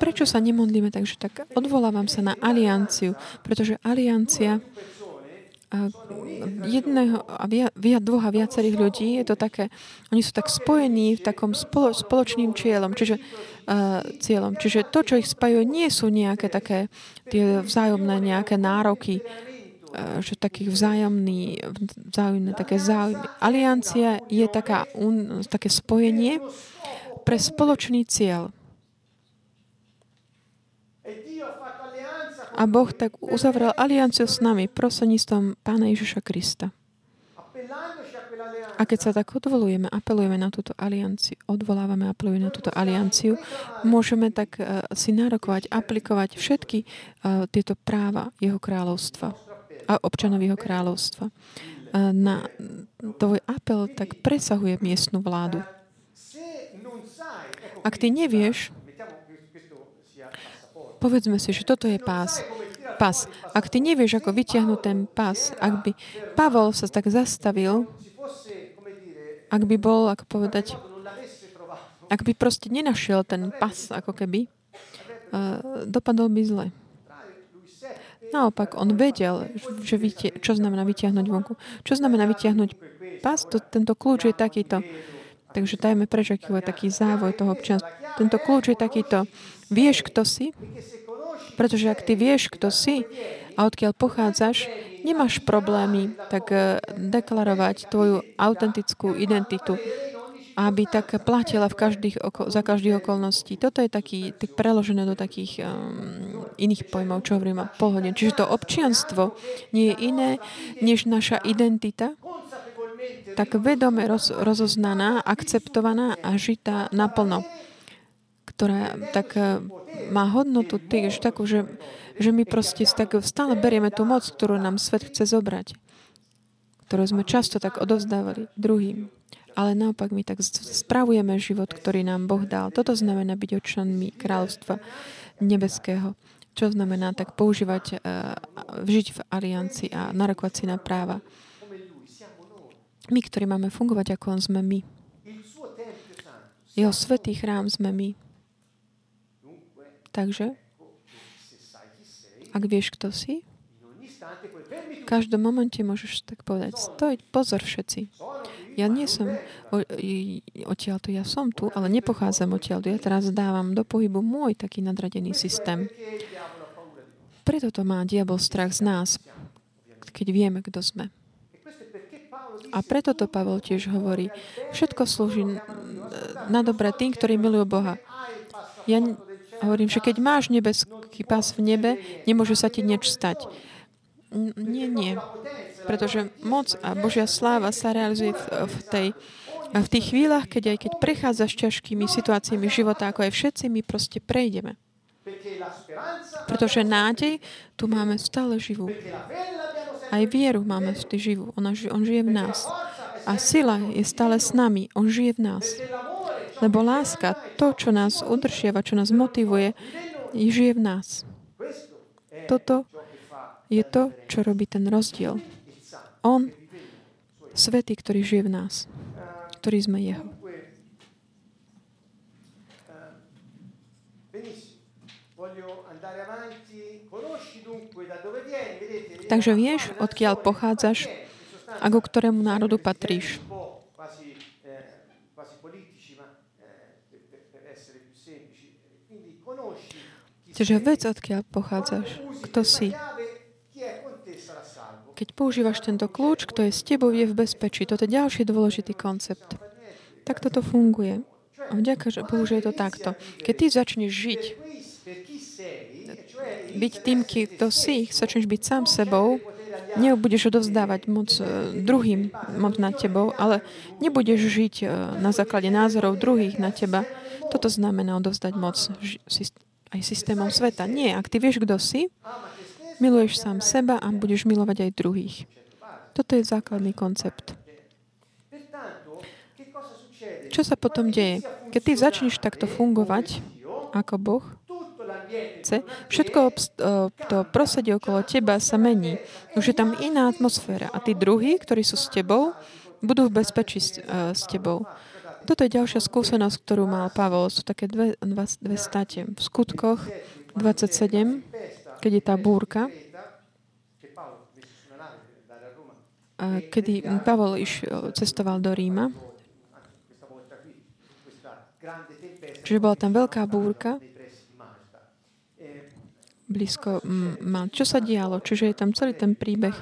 Prečo sa nemodlíme? Takže tak odvolávam sa na alianciu, pretože aliancia jedného a via, via, dvoch a viacerých ľudí, je to také, oni sú tak spojení v takom spolo, spoločným cieľom, čiže, uh, cieľom. Čiže to, čo ich spájajú, nie sú nejaké také tie vzájomné nejaké nároky, uh, že takých vzájomný, vzájomné také záujmy. Aliancia je taká, un, také spojenie pre spoločný cieľ. A Boh tak uzavrel alianciu s nami prostredníctvom Pána Ježiša Krista. A keď sa tak odvolujeme, apelujeme na túto alianciu, odvolávame, apelujeme na túto alianciu, môžeme tak uh, si nárokovať, aplikovať všetky uh, tieto práva Jeho kráľovstva a občanov Jeho kráľovstva. Uh, na tvoj apel tak presahuje miestnu vládu. Ak ty nevieš, Povedzme si, že toto je pás. Pas. Ak ty nevieš, ako vytiahnuť ten pás, ak by Pavol sa tak zastavil, ak by bol, ako povedať, ak by proste nenašiel ten pas, ako keby, uh, dopadol by zle. Naopak, on vedel, že vytie, čo znamená vytiahnuť vonku. Čo znamená vytiahnuť pas? To, tento kľúč je takýto. Takže dajme je taký závoj toho občianstva. Tento kľúč je takýto. Vieš, kto si? Pretože ak ty vieš, kto si a odkiaľ pochádzaš, nemáš problémy tak eh, deklarovať tvoju autentickú identitu, aby tak platila v každých, za každých okolností. Toto je taký, tak preložené do takých um, iných pojmov, čo hovorím o pohode. Čiže to občianstvo nie je iné, než naša identita, tak vedome roz, rozoznaná, akceptovaná a žitá naplno ktorá tak e, má hodnotu že takú, že, že my proste tak stále berieme tú moc, ktorú nám svet chce zobrať, ktorú sme často tak odovzdávali druhým. Ale naopak my tak spravujeme život, ktorý nám Boh dal. Toto znamená byť občanmi kráľovstva nebeského. Čo znamená tak používať, uh, žiť v aliancii a narokovať si na práva. My, ktorí máme fungovať, ako on sme my. Jeho svetý chrám sme my. Takže, ak vieš, kto si, v každom momente môžeš tak povedať, stoj, pozor všetci. Ja nie som odtiaľto, ja som tu, ale nepochádzam odtiaľto. Ja teraz dávam do pohybu môj taký nadradený systém. Preto to má diabol strach z nás, keď vieme, kto sme. A preto to Pavel tiež hovorí, všetko slúži na dobré tým, ktorí milujú Boha. Ja a hovorím, že keď máš nebeský pás v nebe, nemôže sa ti niečo stať. Nie, nie. Pretože moc a Božia sláva sa realizuje v, tej, v tých chvíľach, keď aj keď prechádzaš ťažkými situáciami života, ako aj všetci, my proste prejdeme. Pretože nádej tu máme stále živú. Aj vieru máme vždy živú. On žije v nás. A sila je stále s nami. On žije v nás. Lebo láska, to, čo nás udržiava, čo nás motivuje, žije v nás. Toto je to, čo robí ten rozdiel. On, svetý, ktorý žije v nás, ktorý sme jeho. Takže vieš, odkiaľ pochádzaš a ku ktorému národu patríš. Čiže vec, odkiaľ pochádzaš, kto si. Keď používaš tento kľúč, kto je s tebou, je v bezpečí. Toto je ďalší dôležitý koncept. Tak toto funguje. A vďaka Bohu, že je to takto. Keď ty začneš žiť, byť tým, kto si, začneš byť sám sebou, nebudeš odovzdávať moc e, druhým moc nad tebou, ale nebudeš žiť e, na základe názorov druhých na teba. Toto znamená odovzdať moc aj systémom sveta. Nie, ak ty vieš, kto si, miluješ sám seba a budeš milovať aj druhých. Toto je základný koncept. Čo sa potom deje? Keď ty začneš takto fungovať ako Boh, chce, všetko to prostredie okolo teba sa mení. Už je tam iná atmosféra. A tí druhí, ktorí sú s tebou, budú v bezpečí s, uh, s tebou. Toto je ďalšia skúsenosť, ktorú mal Pavol. Sú také dve, dva, dve state. V skutkoch 27, keď je tá búrka, kedy Pavol iš, cestoval do Ríma, čiže bola tam veľká búrka, blízko mal. Čo sa dialo? Čiže je tam celý ten príbeh.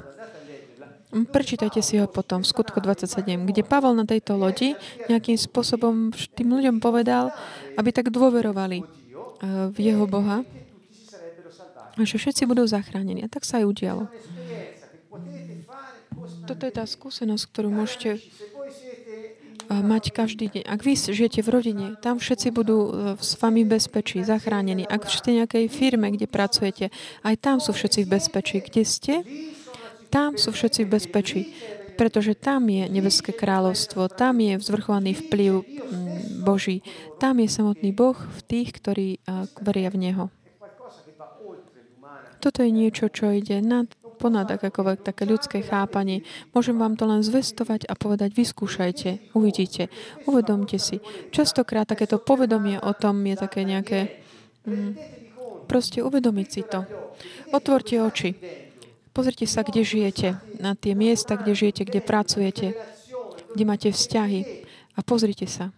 Prečítajte si ho potom v skutku 27, kde Pavel na tejto lodi nejakým spôsobom tým ľuďom povedal, aby tak dôverovali v jeho Boha a že všetci budú zachránení. A tak sa aj udialo. Toto je tá skúsenosť, ktorú môžete mať každý deň. Ak vy žijete v rodine, tam všetci budú e, s vami v bezpečí, zachránení. Ak ste v nejakej firme, kde pracujete, aj tam sú všetci v bezpečí. Kde ste? Tam sú všetci v bezpečí. Pretože tam je nebeské kráľovstvo, tam je vzvrchovaný vplyv Boží. Tam je samotný Boh v tých, ktorí veria v Neho. Toto je niečo, čo ide nad ponad akékoľvek také ľudské chápanie. Môžem vám to len zvestovať a povedať, vyskúšajte, uvidíte, uvedomte si. Častokrát takéto povedomie o tom je také nejaké... Mm, proste uvedomiť si to. Otvorte oči. Pozrite sa, kde žijete. Na tie miesta, kde žijete, kde pracujete, kde máte vzťahy. A pozrite sa.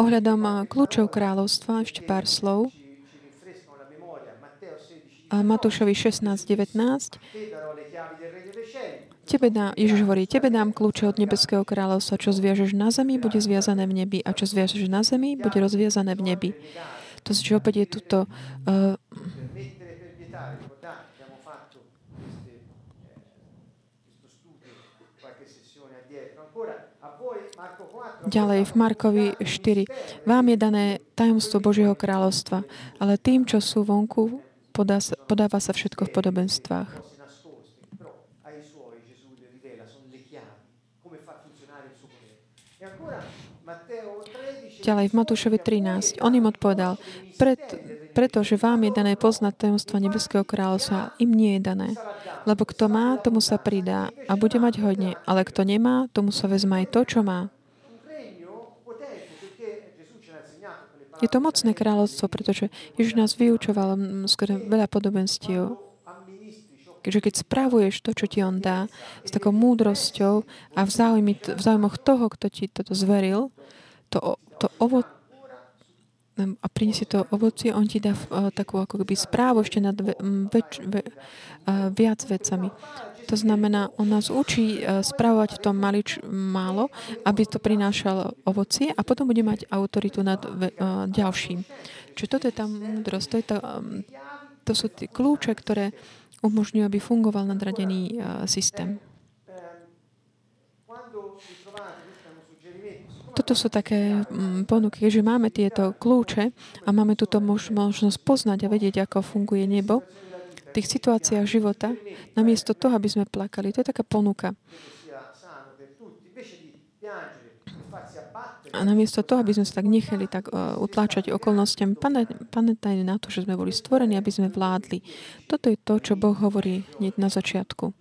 Ohľadom kľúčov kráľovstva ešte pár slov. Matúšovi 16, 19. Tebe dá, Ježiš hovorí, tebe dám kľúče od nebeského kráľovstva, čo zviažeš na zemi, bude zviazané v nebi a čo zviažeš na zemi, bude rozviazané v nebi. To že opäť je tuto uh, Ďalej v Markovi 4. Vám je dané tajomstvo Božieho kráľovstva, ale tým, čo sú vonku, podá podáva sa všetko v podobenstvách. Ďalej v Matúšovi 13. On im odpovedal, Pret, pretože vám je dané poznať tajomstva Nebeského kráľovstva, im nie je dané. Lebo kto má, tomu sa pridá a bude mať hodne, ale kto nemá, tomu sa vezme aj to, čo má. Je to mocné kráľovstvo, pretože Ježiš nás vyučoval skôr veľa podobenstiev. Keďže keď správuješ to, čo ti on dá, s takou múdrosťou a v, záujmi, v záujmoch toho, kto ti toto zveril, to, to ovo, a priniesie to ovocie, on ti dá uh, takú ako keby správu ešte nad ve, več, ve, viac vecami. To znamená, on nás učí uh, správovať v tom malič, málo, aby to prinášalo ovocie a potom bude mať autoritu nad uh, ďalším. Čiže toto je tá múdrosť, to, je um, to sú tie kľúče, ktoré umožňujú, aby fungoval nadradený systém. Toto sú také mm, ponuky, že máme tieto kľúče a máme túto možnosť poznať a vedieť, ako funguje nebo v tých situáciách života, namiesto toho, aby sme plakali. To je taká ponuka. A namiesto toho, aby sme sa tak nechali tak uh, utláčať okolnostiam, pamätajme na to, že sme boli stvorení, aby sme vládli. Toto je to, čo Boh hovorí hneď na začiatku.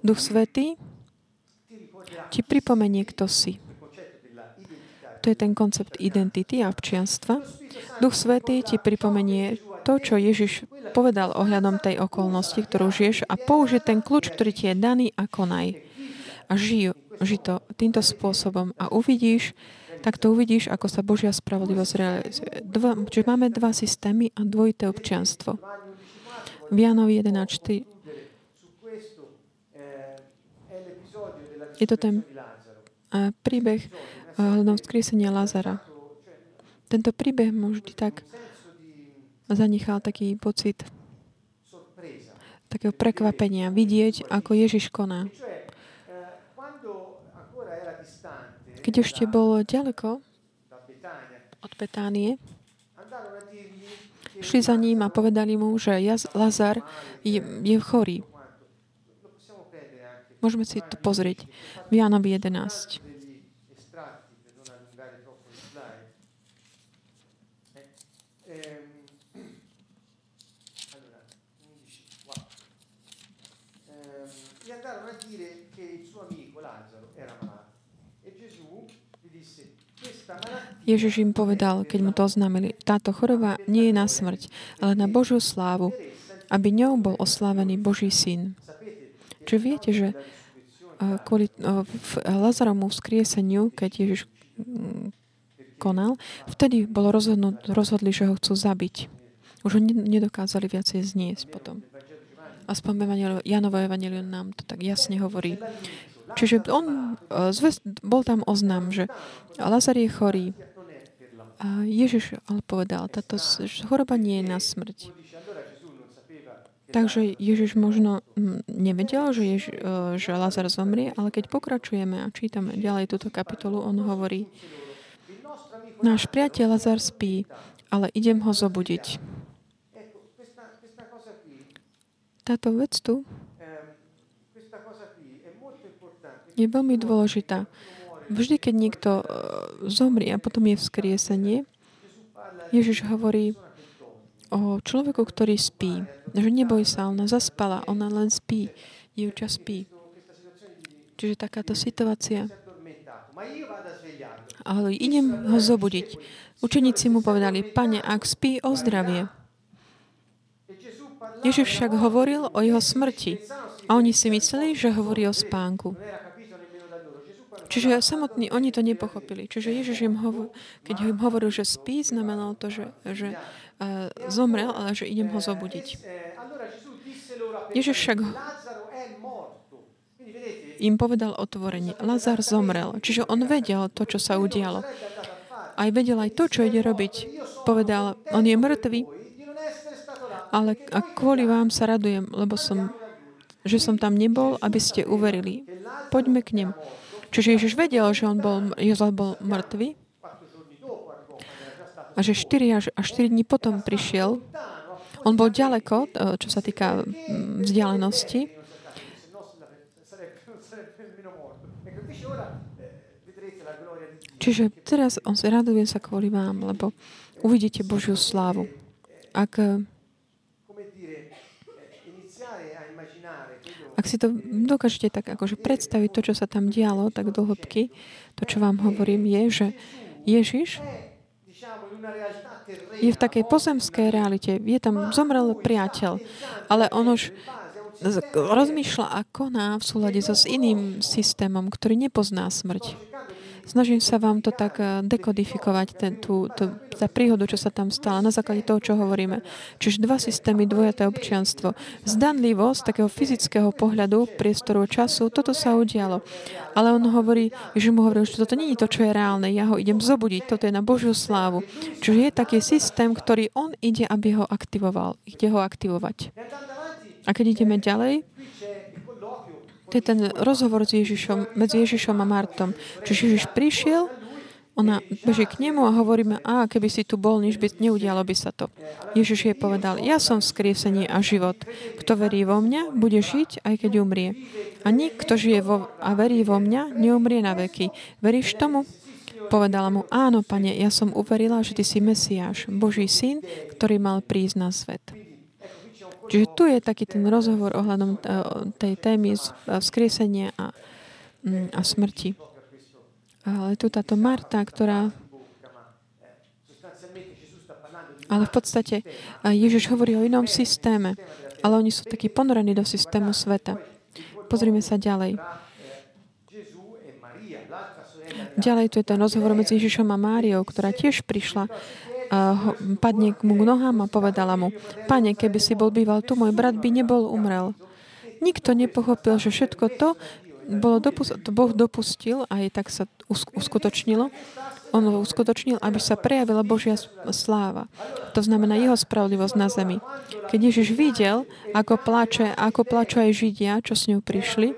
Duch Svetý ti pripomenie, kto si. To je ten koncept identity a občianstva. Duch Svetý ti pripomenie to, čo Ježiš povedal ohľadom tej okolnosti, ktorú žiješ a použij ten kľúč, ktorý ti je daný a konaj. A žij, žij to týmto spôsobom a uvidíš, tak to uvidíš, ako sa Božia spravodlivosť realizuje. Dva, čiže máme dva systémy a dvojité občianstvo. V Jánovi 11.4 je to ten príbeh hľadom vzkriesenia Lazara. Tento príbeh mu vždy tak zanechal taký pocit takého prekvapenia, vidieť, ako Ježiš koná. Keď ešte bol ďaleko od Betánie, šli za ním a povedali mu, že Lazar je, je chorý. Môžeme si to pozrieť v Jánovi 11. Ježiš im povedal, keď mu to oznámili, táto choroba nie je na smrť, ale na Božiu slávu, aby ňou bol oslávený Boží syn. Čiže viete, že kvôli Lazaromu vzkrieseniu, keď Ježiš mm, konal, vtedy bolo rozhodnut, rozhodli, že ho chcú zabiť. Už ho nedokázali viacej zniesť potom. Aspoň Janovo Evangelium nám to tak jasne hovorí. Čiže on, zvest, bol tam oznam, že Lazar je chorý, a Ježiš ale povedal, táto choroba nie je na smrť. Takže Ježiš možno nevedel, že, Jež, že Lazar zomrie, ale keď pokračujeme a čítame ďalej túto kapitolu, on hovorí, náš priateľ Lazar spí, ale idem ho zobudiť. Táto vec tu je veľmi dôležitá. Vždy, keď niekto e, zomrie a potom je vzkriesenie, Ježiš hovorí o človeku, ktorý spí. Že neboj sa, ona zaspala, ona len spí. Dievča spí. Čiže takáto situácia. Ale idem ho zobudiť. Učeníci mu povedali, pane, ak spí, o zdravie. Ježiš však hovoril o jeho smrti. A oni si mysleli, že hovorí o spánku. Čiže samotní oni to nepochopili. Čiže Ježiš im hovor, keď im hovoril, že spí, znamenalo to, že, že uh, zomrel, ale že idem ho zobudiť. Ježiš však im povedal otvorenie. Lazar zomrel. Čiže on vedel to, čo sa udialo. Aj vedel aj to, čo ide robiť. Povedal, on je mŕtvý, ale a kvôli vám sa radujem, lebo som, že som tam nebol, aby ste uverili. Poďme k nemu. Čiže Ježiš vedel, že on bol, Jozef bol mŕtvý a že 4 až, až 4 dní potom prišiel. On bol ďaleko, e, čo sa týka vzdialenosti. Čiže teraz on sa raduje sa kvôli vám, lebo uvidíte Božiu slávu. Ak Ak si to dokážete tak akože predstaviť to, čo sa tam dialo, tak do hĺbky, to, čo vám hovorím, je, že Ježiš je v takej pozemskej realite. Je tam zomrel priateľ, ale on už rozmýšľa a koná v súlade so s iným systémom, ktorý nepozná smrť. Snažím sa vám to tak eh, dekodifikovať, ten, tú, tú, tá príhodu, čo sa tam stala, na základe toho, čo hovoríme. Čiže dva systémy, dvojaté občianstvo. Zdanlivosť takého fyzického pohľadu, priestoru času, toto sa udialo. Ale on hovorí, že mu hovoril, že toto je to, čo je reálne, ja ho idem zobudiť, toto je na Božiu slávu. Čiže je taký systém, ktorý on ide, aby ho aktivoval. Ide ho aktivovať. A keď ideme ďalej, to je ten rozhovor s Ježišom, medzi Ježišom a Martom. Čiže Ježiš prišiel, ona beží k nemu a hovoríme, a keby si tu bol, nič by neudialo by sa to. Ježiš jej povedal, ja som skriesenie a život. Kto verí vo mňa, bude žiť, aj keď umrie. A nikto žije vo, a verí vo mňa, neumrie na veky. Veríš tomu? Povedala mu, áno, pane, ja som uverila, že ty si Mesiáš, Boží syn, ktorý mal prísť na svet. Čiže tu je taký ten rozhovor ohľadom e, tej témy vzkriesenia a, mm, a smrti. Ale tu táto Marta, ktorá ale v podstate e, Ježiš hovorí o inom systéme, ale oni sú takí ponorení do systému sveta. Pozrime sa ďalej. Ďalej tu je ten rozhovor medzi Ježišom a Máriou, ktorá tiež prišla padne k mu k nohám a povedala mu, pane, keby si bol býval tu, môj brat by nebol umrel. Nikto nepochopil, že všetko to bolo to Boh dopustil a aj tak sa uskutočnilo. On ho uskutočnil, aby sa prejavila Božia sláva. To znamená jeho spravodlivosť na zemi. Keď Ježiš videl, ako plače, ako plačú aj Židia, čo s ňou prišli,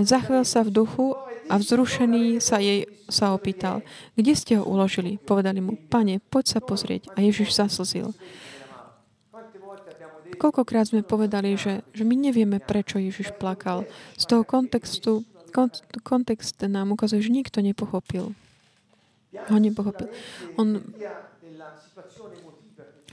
zachvel sa v duchu a vzrušený sa jej sa opýtal, kde ste ho uložili? Povedali mu, pane, poď sa pozrieť. A Ježiš zaslzil. Koľkokrát sme povedali, že, že my nevieme, prečo Ježiš plakal. Z toho kontextu, kont, kontext nám ukazuje, že nikto nepochopil. Ho nepochopil. On,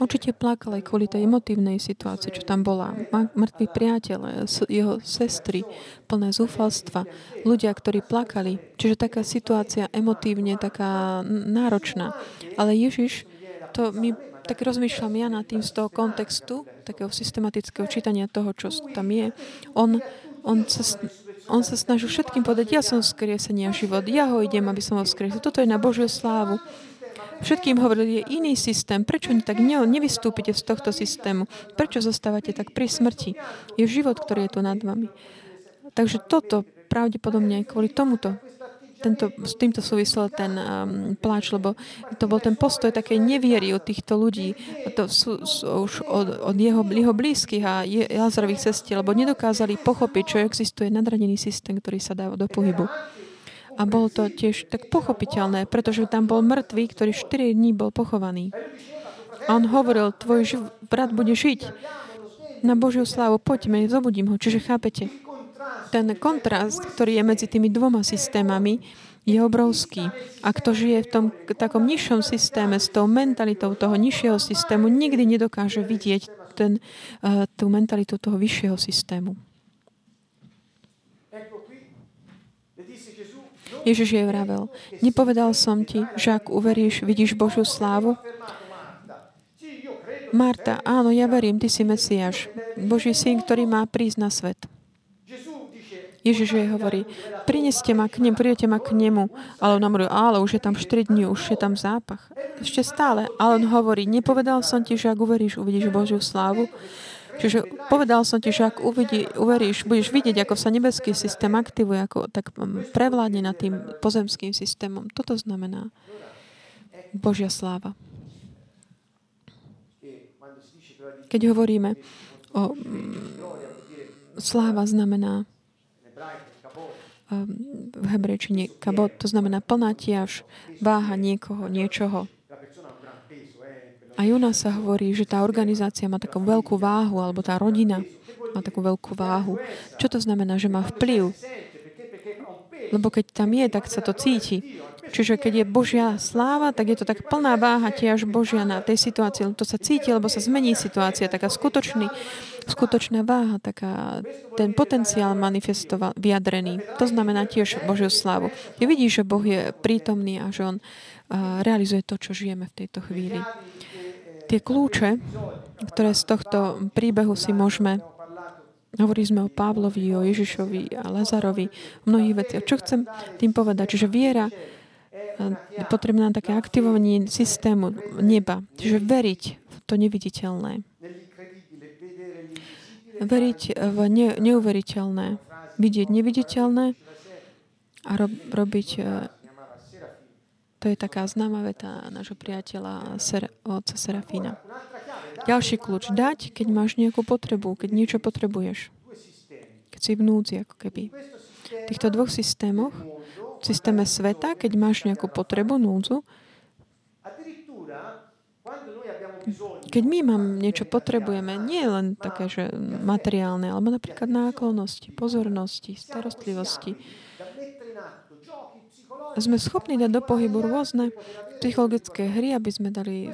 Určite plakal aj kvôli tej emotívnej situácii, čo tam bola. Mŕtvi priateľ, jeho sestry, plné zúfalstva, ľudia, ktorí plakali. Čiže taká situácia emotívne taká náročná. Ale Ježiš, to mi tak rozmýšľam ja nad tým z toho kontextu, takého systematického čítania toho, čo tam je. On, on sa on sa snažil všetkým povedať, ja som vzkriesenie život, ja ho idem, aby som ho vzkriesil. Toto je na Božiu slávu. Všetkým hovorili, je iný systém. Prečo tak ne, nevystúpite z tohto systému? Prečo zostávate tak pri smrti? Je život, ktorý je tu nad vami. Takže toto pravdepodobne kvôli tomuto tento, s týmto súvisel ten um, pláč, lebo to bol ten postoj takej neviery od týchto ľudí, to sú, sú už od, od jeho, jeho blízkych a je, Lazarových cestí, lebo nedokázali pochopiť, čo existuje nadradený systém, ktorý sa dá do pohybu. A bolo to tiež tak pochopiteľné, pretože tam bol mŕtvý, ktorý 4 dní bol pochovaný. A on hovoril, tvoj živ, brat bude žiť na Božiu slávu, poďme, zobudím ho. Čiže chápete, ten kontrast, ktorý je medzi tými dvoma systémami, je obrovský. A kto žije v tom takom nižšom systéme, s tou mentalitou toho nižšieho systému, nikdy nedokáže vidieť ten, uh, tú mentalitu toho vyššieho systému. Ježiš jej vravel, nepovedal som ti, že ak uveríš, vidíš Božiu slávu? Marta, áno, ja verím, ty si Mesiáš, Boží syn, ktorý má prísť na svet. Ježiš jej hovorí, prineste ma k nemu, prídete ma k nemu. Ale on hovorí, ale už je tam 4 dní, už je tam zápach. Ešte stále. Ale on hovorí, nepovedal som ti, že ak uveríš, uvidíš Božiu slávu. Čiže povedal som ti, že ak uvidí, uveríš, budeš vidieť, ako sa nebeský systém aktivuje, ako tak mm, prevládne nad tým pozemským systémom. Toto znamená Božia sláva. Keď hovoríme o... Mm, sláva znamená v hebrejčine kabot, to znamená plná tiaž, váha niekoho, niečoho. Aj u nás sa hovorí, že tá organizácia má takú veľkú váhu, alebo tá rodina má takú veľkú váhu. Čo to znamená, že má vplyv? Lebo keď tam je, tak sa to cíti. Čiže keď je Božia sláva, tak je to tak plná váha tiež Božia na tej situácii. To sa cíti, lebo sa zmení situácia. Taká skutočný, skutočná váha, taká, ten potenciál manifestovaný, vyjadrený. To znamená tiež Božiu slávu. Je vidí, že Boh je prítomný a že On realizuje to, čo žijeme v tejto chvíli tie kľúče, ktoré z tohto príbehu si môžeme Hovorili sme o Pavlovi, o Ježišovi a Lazarovi, o mnohých veciach. Čo chcem tým povedať? Čiže viera je potrebná také aktivovanie systému neba. Čiže veriť v to neviditeľné. Veriť v ne, neuveriteľné. Vidieť neviditeľné a rob, robiť to je taká známa veta nášho priateľa Ser, otca Serafína. Ďalší kľúč. Dať, keď máš nejakú potrebu, keď niečo potrebuješ. Keď si v núdzi, ako keby. V týchto dvoch systémoch, v systéme sveta, keď máš nejakú potrebu, núdzu, keď my mám niečo potrebujeme, nie len také, že materiálne, alebo napríklad náklonnosti, pozornosti, starostlivosti, sme schopní dať do pohybu rôzne psychologické hry, aby sme, dali,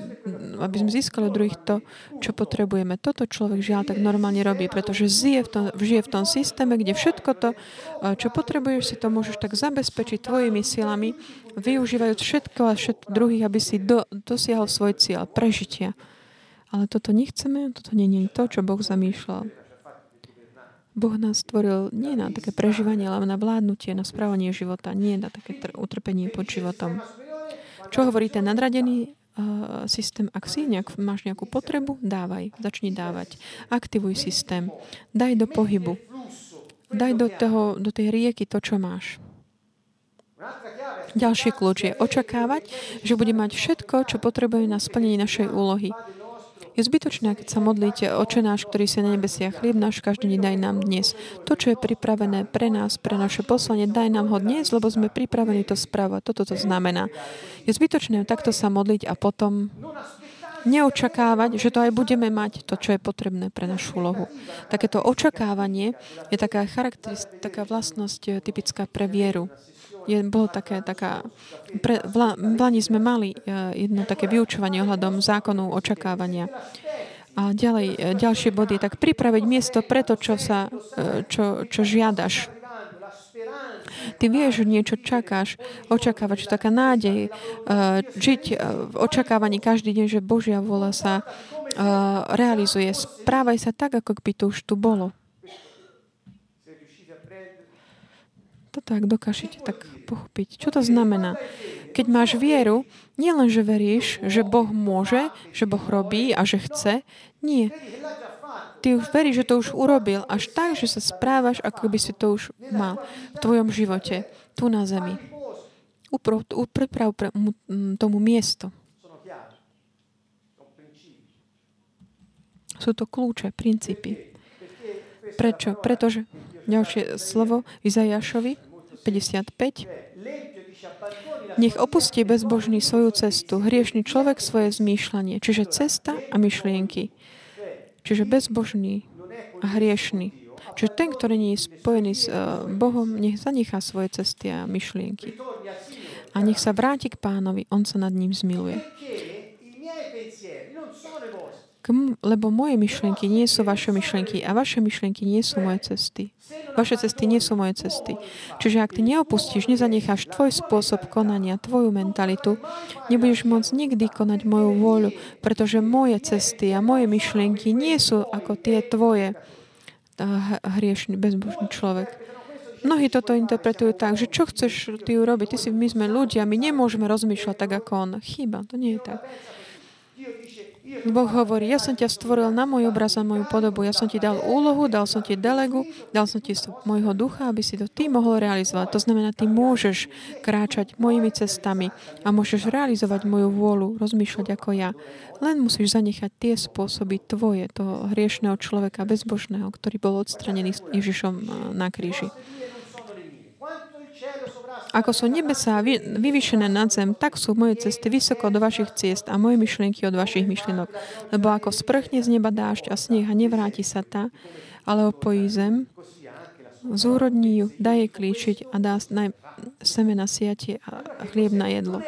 aby sme získali od druhých to, čo potrebujeme. Toto človek žiaľ tak normálne robí, pretože žije v tom, žije v tom systéme, kde všetko to, čo potrebuješ, si to môžeš tak zabezpečiť tvojimi silami, využívajúc všetko a všetko druhých, aby si do, dosiahol svoj cieľ prežitia. Ale toto nechceme, toto nie je to, čo Boh zamýšľal. Boh nás stvoril nie na také prežívanie, ale na vládnutie, na správanie života, nie na také utrpenie pod životom. Čo hovorí ten nadradený uh, systém? Ak si nejak, máš nejakú potrebu, dávaj, začni dávať. Aktivuj systém. Daj do pohybu. Daj do, toho, do tej rieky to, čo máš. Ďalší kľúč je očakávať, že bude mať všetko, čo potrebuje na splnenie našej úlohy. Je zbytočné, keď sa modlíte, oče náš, ktorý si na nebesiach, chlieb náš každý deň daj nám dnes. To, čo je pripravené pre nás, pre naše poslanie, daj nám ho dnes, lebo sme pripravení to správať. Toto to znamená. Je zbytočné takto sa modliť a potom neočakávať, že to aj budeme mať, to, čo je potrebné pre našu úlohu. Takéto očakávanie je taká charakteristika, taká vlastnosť eh, typická pre vieru. Je, bolo také, taká, pre, v Lani sme mali uh, jedno také vyučovanie ohľadom zákonu očakávania. A ďalej, uh, ďalšie body, tak pripraviť miesto pre to, čo, sa, uh, čo, čo žiadaš. Ty vieš, niečo čakáš, očakávať, že taká nádej, žiť v očakávaní každý deň, že Božia vola sa realizuje. Správaj sa tak, ako by to už tu bolo. Toto ak dokážete tak pochopiť. Čo to znamená? Keď máš vieru, nie že veríš, že Boh môže, že Boh robí a že chce. Nie. Ty už veríš, že to už urobil až tak, že sa správaš, ako by si to už mal v tvojom živote, tu na zemi. Uprav, tomu miesto. Sú to kľúče, princípy. Prečo? Pretože ďalšie slovo Izajašovi 55. Nech opustí bezbožný svoju cestu, hriešný človek svoje zmýšľanie, čiže cesta a myšlienky. Čiže bezbožný a hriešný. Čiže ten, ktorý nie je spojený s uh, Bohom, nech zanechá svoje cesty a myšlienky. A nech sa vráti k pánovi, on sa nad ním zmiluje lebo moje myšlienky nie sú vaše myšlienky a vaše myšlienky nie sú moje cesty. Vaše cesty nie sú moje cesty. Čiže ak ty neopustíš, nezanecháš tvoj spôsob konania, tvoju mentalitu, nebudeš môcť nikdy konať moju vôľu, pretože moje cesty a moje myšlienky nie sú ako tie tvoje, hriešný, bezbožný človek. Mnohí toto interpretujú tak, že čo chceš ty urobiť? Ty si, my sme ľudia, my nemôžeme rozmýšľať tak ako on. Chýba, to nie je tak. Boh hovorí, ja som ťa stvoril na môj obraz a moju podobu. Ja som ti dal úlohu, dal som ti delegu, dal som ti môjho ducha, aby si to ty mohol realizovať. To znamená, ty môžeš kráčať mojimi cestami a môžeš realizovať moju vôľu, rozmýšľať ako ja. Len musíš zanechať tie spôsoby tvoje, toho hriešného človeka, bezbožného, ktorý bol odstranený Ježišom eh, na kríži. Ako sú nebesá vyvýšené nad zem, tak sú moje cesty vysoko do vašich ciest a moje myšlienky od vašich myšlienok. Lebo ako sprchne z neba dážď a sneh nevráti sa tá, ale opojí zem, zúrodní ju, dá jej klíčiť a dá semena siatie a chlieb na jedlo.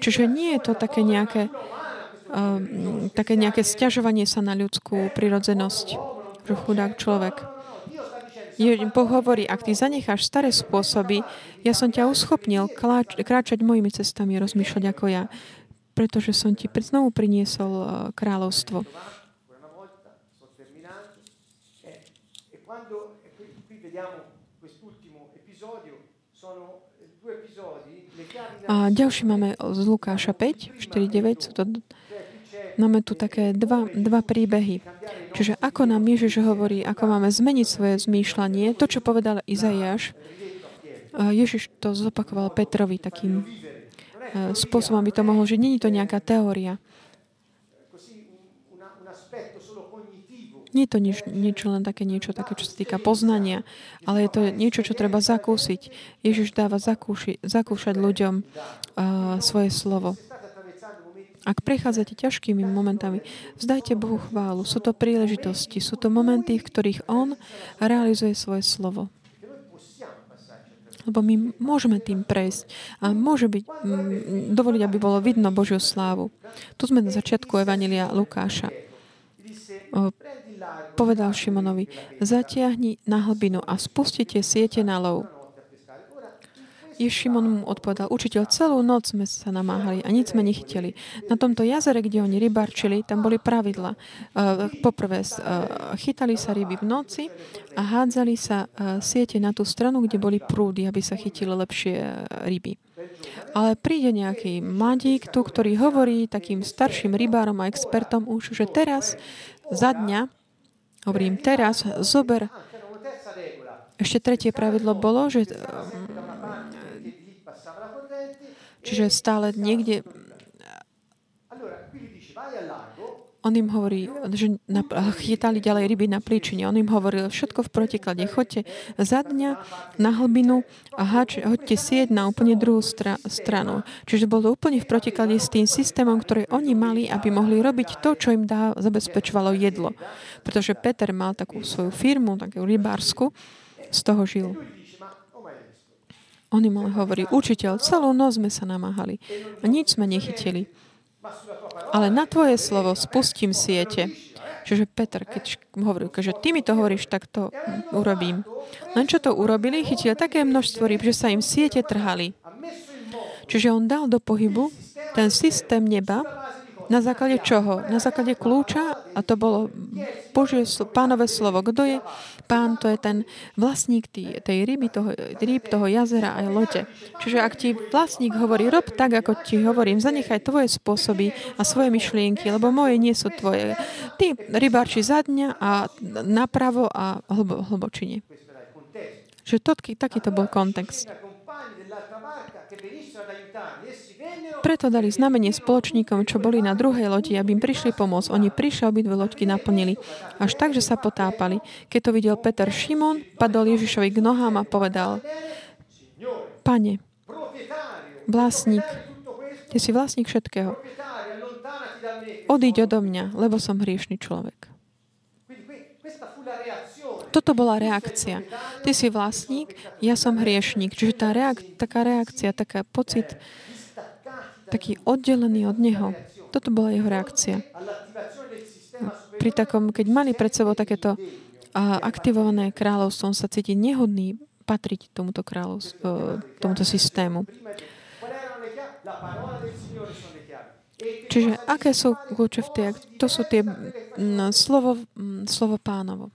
Čiže nie je to také nejaké, uh, také nejaké stiažovanie sa na ľudskú prirodzenosť, že chudák človek. Boh hovorí, ak ty zanecháš staré spôsoby, ja som ťa uschopnil kráčať mojimi cestami, rozmýšľať ako ja, pretože som ti znovu priniesol uh, kráľovstvo. A ďalší máme z Lukáša 5, 4, 9, sú to Máme tu také dva, dva príbehy. Čiže ako nám Ježiš hovorí, ako máme zmeniť svoje zmýšľanie, to, čo povedal Izaiáš, Ježiš to zopakoval Petrovi takým spôsobom, aby to mohol, že není to nejaká teória. Nie je to nič, niečo len také niečo, také, čo sa týka poznania, ale je to niečo, čo treba zakúsiť. Ježiš dáva zakúši, zakúšať ľuďom uh, svoje slovo. Ak prechádzate ťažkými momentami, vzdajte Bohu chválu. Sú to príležitosti, sú to momenty, v ktorých On realizuje svoje slovo. Lebo my môžeme tým prejsť a môže byť, mm, dovoliť, aby bolo vidno Božiu slávu. Tu sme na začiatku Evanelia Lukáša. Povedal Šimonovi, zatiahni na hlbinu a spustite siete na lov. Šimon mu odpovedal, učiteľ, celú noc sme sa namáhali a nič sme nechytili. Na tomto jazere, kde oni rybarčili, tam boli pravidla. Uh, poprvé, uh, chytali sa ryby v noci a hádzali sa uh, siete na tú stranu, kde boli prúdy, aby sa chytili lepšie ryby. Ale príde nejaký mladík tu, ktorý hovorí takým starším rybárom a expertom už, že teraz za dňa, hovorím teraz, zober ešte tretie pravidlo bolo, že Čiže stále niekde on im hovorí, že chytali ďalej ryby na príčine. On im hovoril, všetko v protiklade. Choďte za dňa na hlbinu a hač, hoďte sieť na úplne druhú stra, stranu. Čiže bolo úplne v protiklade s tým systémom, ktorý oni mali, aby mohli robiť to, čo im dá, zabezpečovalo jedlo. Pretože Peter mal takú svoju firmu, takú rybársku, z toho žil. On im hovorí, učiteľ, celú noc sme sa namáhali a nič sme nechytili. Ale na tvoje slovo spustím siete. Čiže Peter, keď hovoril, že ty mi to hovoríš, tak to urobím. Len čo to urobili, chytili také množstvo rýb, že sa im siete trhali. Čiže on dal do pohybu ten systém neba, na základe čoho? Na základe kľúča a to bolo Božie pánové slovo. Kto je pán? To je ten vlastník tý, tej ryby, toho, ryb, toho jazera aj lote. Čiže ak ti vlastník hovorí, rob tak, ako ti hovorím, zanechaj tvoje spôsoby a svoje myšlienky, lebo moje nie sú tvoje. Ty rybárči za dňa a napravo a hlbo, hlbočine. Že to, taký to bol kontext. Preto dali znamenie spoločníkom, čo boli na druhej lodi, aby im prišli pomôcť. Oni prišli, obidve loďky naplnili. Až tak, že sa potápali. Keď to videl Peter Šimon, padol Ježišovi k nohám a povedal, Pane, vlastník, ty si vlastník všetkého. Odíď odo mňa, lebo som hriešný človek. Toto bola reakcia. Ty si vlastník, ja som hriešník. Čiže tá reak- taká reakcia, taká pocit, taký oddelený od Neho. Toto bola jeho reakcia. Pri takom, keď mali pred sebou takéto aktivované kráľovstvo, on sa cíti nehodný patriť tomuto kráľovstvu, tomuto systému. Čiže aké sú kľúče v tej, to sú tie slovo, slovo pánovo.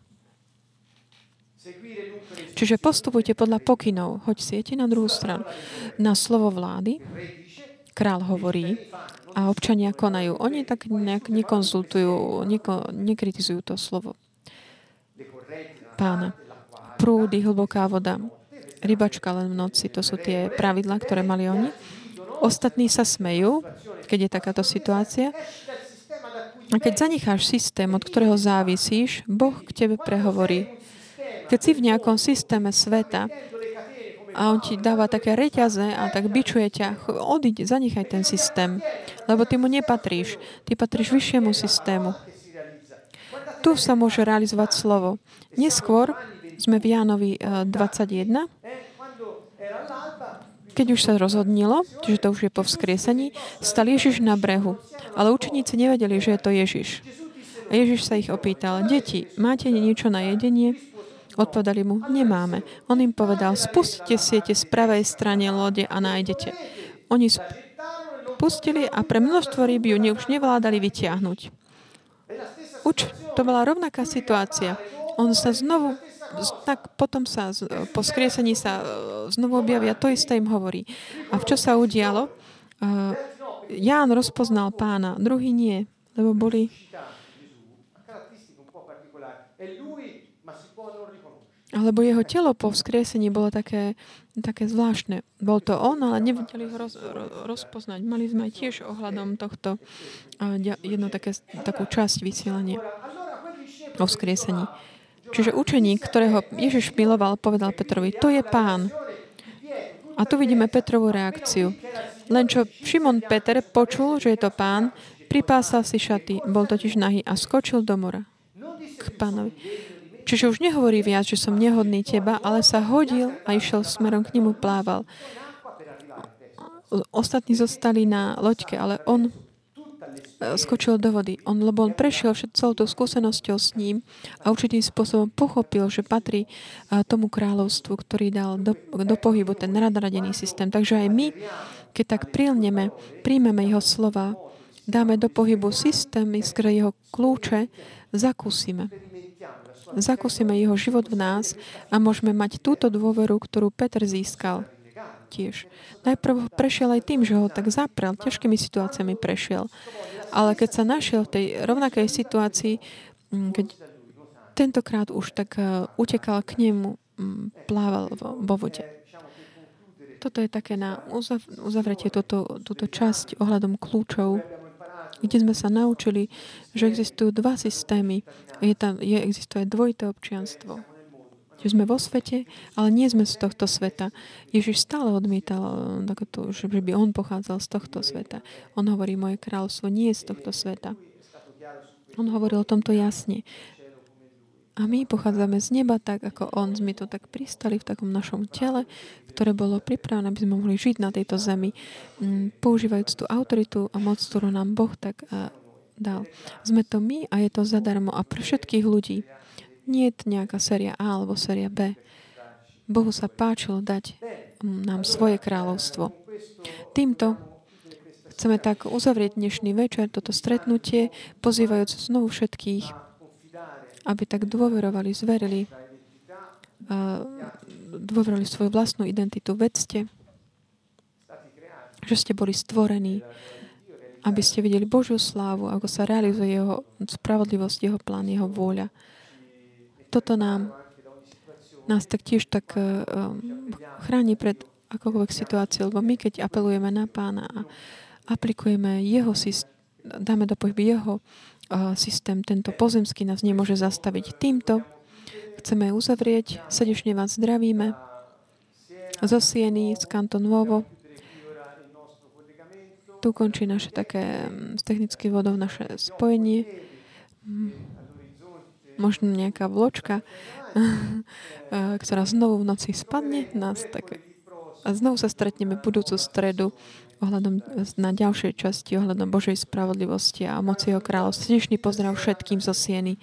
Čiže postupujte podľa pokynov. Hoď siete na druhú stranu. Na slovo vlády král hovorí a občania konajú. Oni tak nejak nekonzultujú, neko, nekritizujú to slovo pána. Prúdy, hlboká voda, rybačka len v noci, to sú tie pravidlá, ktoré mali oni. Ostatní sa smejú, keď je takáto situácia. A keď zanecháš systém, od ktorého závisíš, Boh k tebe prehovorí. Keď si v nejakom systéme sveta, a on ti dáva také reťaze a tak bičuje ťa. Odiď, zanechaj ten systém, lebo ty mu nepatríš. Ty patríš vyššiemu systému. Tu sa môže realizovať slovo. Neskôr sme v Jánovi 21, eh, keď už sa rozhodnilo, čiže to už je po vzkriesení, stal Ježiš na brehu. Ale učeníci nevedeli, že je to Ježiš. A Ježiš sa ich opýtal, deti, máte niečo na jedenie? Odpovedali mu, nemáme. On im povedal, spustite siete z pravej strane lode a nájdete. Oni spustili a pre množstvo ryb ju už nevládali vytiahnuť. Uč, to bola rovnaká situácia. On sa znovu, tak potom sa po skriesení sa e, znovu objavia, to isté im hovorí. A v čo sa udialo? E, Ján rozpoznal pána, druhý nie, lebo boli Alebo jeho telo po vzkriesení bolo také, také zvláštne. Bol to on, ale nevedeli ho roz, rozpoznať. Mali sme aj tiež ohľadom tohto jednu také, takú časť vysielania o vzkriesení. Čiže učeník, ktorého Ježiš miloval, povedal Petrovi, to je pán. A tu vidíme Petrovú reakciu. Len čo Šimon Peter počul, že je to pán, pripásal si šaty, bol totiž nahý a skočil do mora k pánovi. Čiže už nehovorí viac, že som nehodný teba, ale sa hodil a išiel smerom k nemu, plával. Ostatní zostali na loďke, ale on e, skočil do vody. On, lebo on prešiel celou tou skúsenosťou s ním a určitým spôsobom pochopil, že patrí e, tomu kráľovstvu, ktorý dal do, do pohybu ten nadradený systém. Takže aj my, keď tak prilneme, príjmeme jeho slova, dáme do pohybu systémy, skrze jeho kľúče, zakúsime zakúsime jeho život v nás a môžeme mať túto dôveru, ktorú Peter získal tiež. Najprv prešiel aj tým, že ho tak zaprel, ťažkými situáciami prešiel. Ale keď sa našiel v tej rovnakej situácii, mm, keď tentokrát už tak e, utekal k nemu, mm, plával vo vode. Toto je také na uzavretie túto časť ohľadom kľúčov kde sme sa naučili, že existujú dva systémy. Je tam, je, existuje dvojité občianstvo. Že sme vo svete, ale nie sme z tohto sveta. Ježiš stále odmietal, to, že by on pochádzal z tohto sveta. On hovorí, moje kráľovstvo nie je z tohto sveta. On hovoril o tomto jasne. A my pochádzame z neba tak, ako On. Sme tu tak pristali v takom našom tele, ktoré bolo pripravené, aby sme mohli žiť na tejto zemi, mm, používajúc tú autoritu a moc, ktorú nám Boh tak dal. Sme to my a je to zadarmo. A pre všetkých ľudí nie je nejaká séria A alebo séria B. Bohu sa páčilo dať mm, nám svoje kráľovstvo. Týmto chceme tak uzavrieť dnešný večer, toto stretnutie, pozývajúc znovu všetkých, aby tak dôverovali, zverili, dôverovali svoju vlastnú identitu. Vedzte, že ste boli stvorení, aby ste videli Božiu slávu, ako sa realizuje Jeho spravodlivosť, Jeho plán, Jeho vôľa. Toto nám nás tak tiež tak uh, chráni pred akokoľvek situáciou, lebo my, keď apelujeme na pána a aplikujeme jeho systém, dáme do pohybu jeho systém, tento pozemský nás nemôže zastaviť. Týmto chceme uzavrieť. Srdečne vás zdravíme. Zo Sieny, z Kanton Novo. Tu končí naše také z technických vodov naše spojenie. Možno nejaká vločka, (laughs) ktorá znovu v noci spadne. Nás tak... A znovu sa stretneme v budúcu stredu ohľadom na ďalšej časti, ohľadom Božej spravodlivosti a moci jeho kráľov. Srdečný pozdrav všetkým zo Sieny.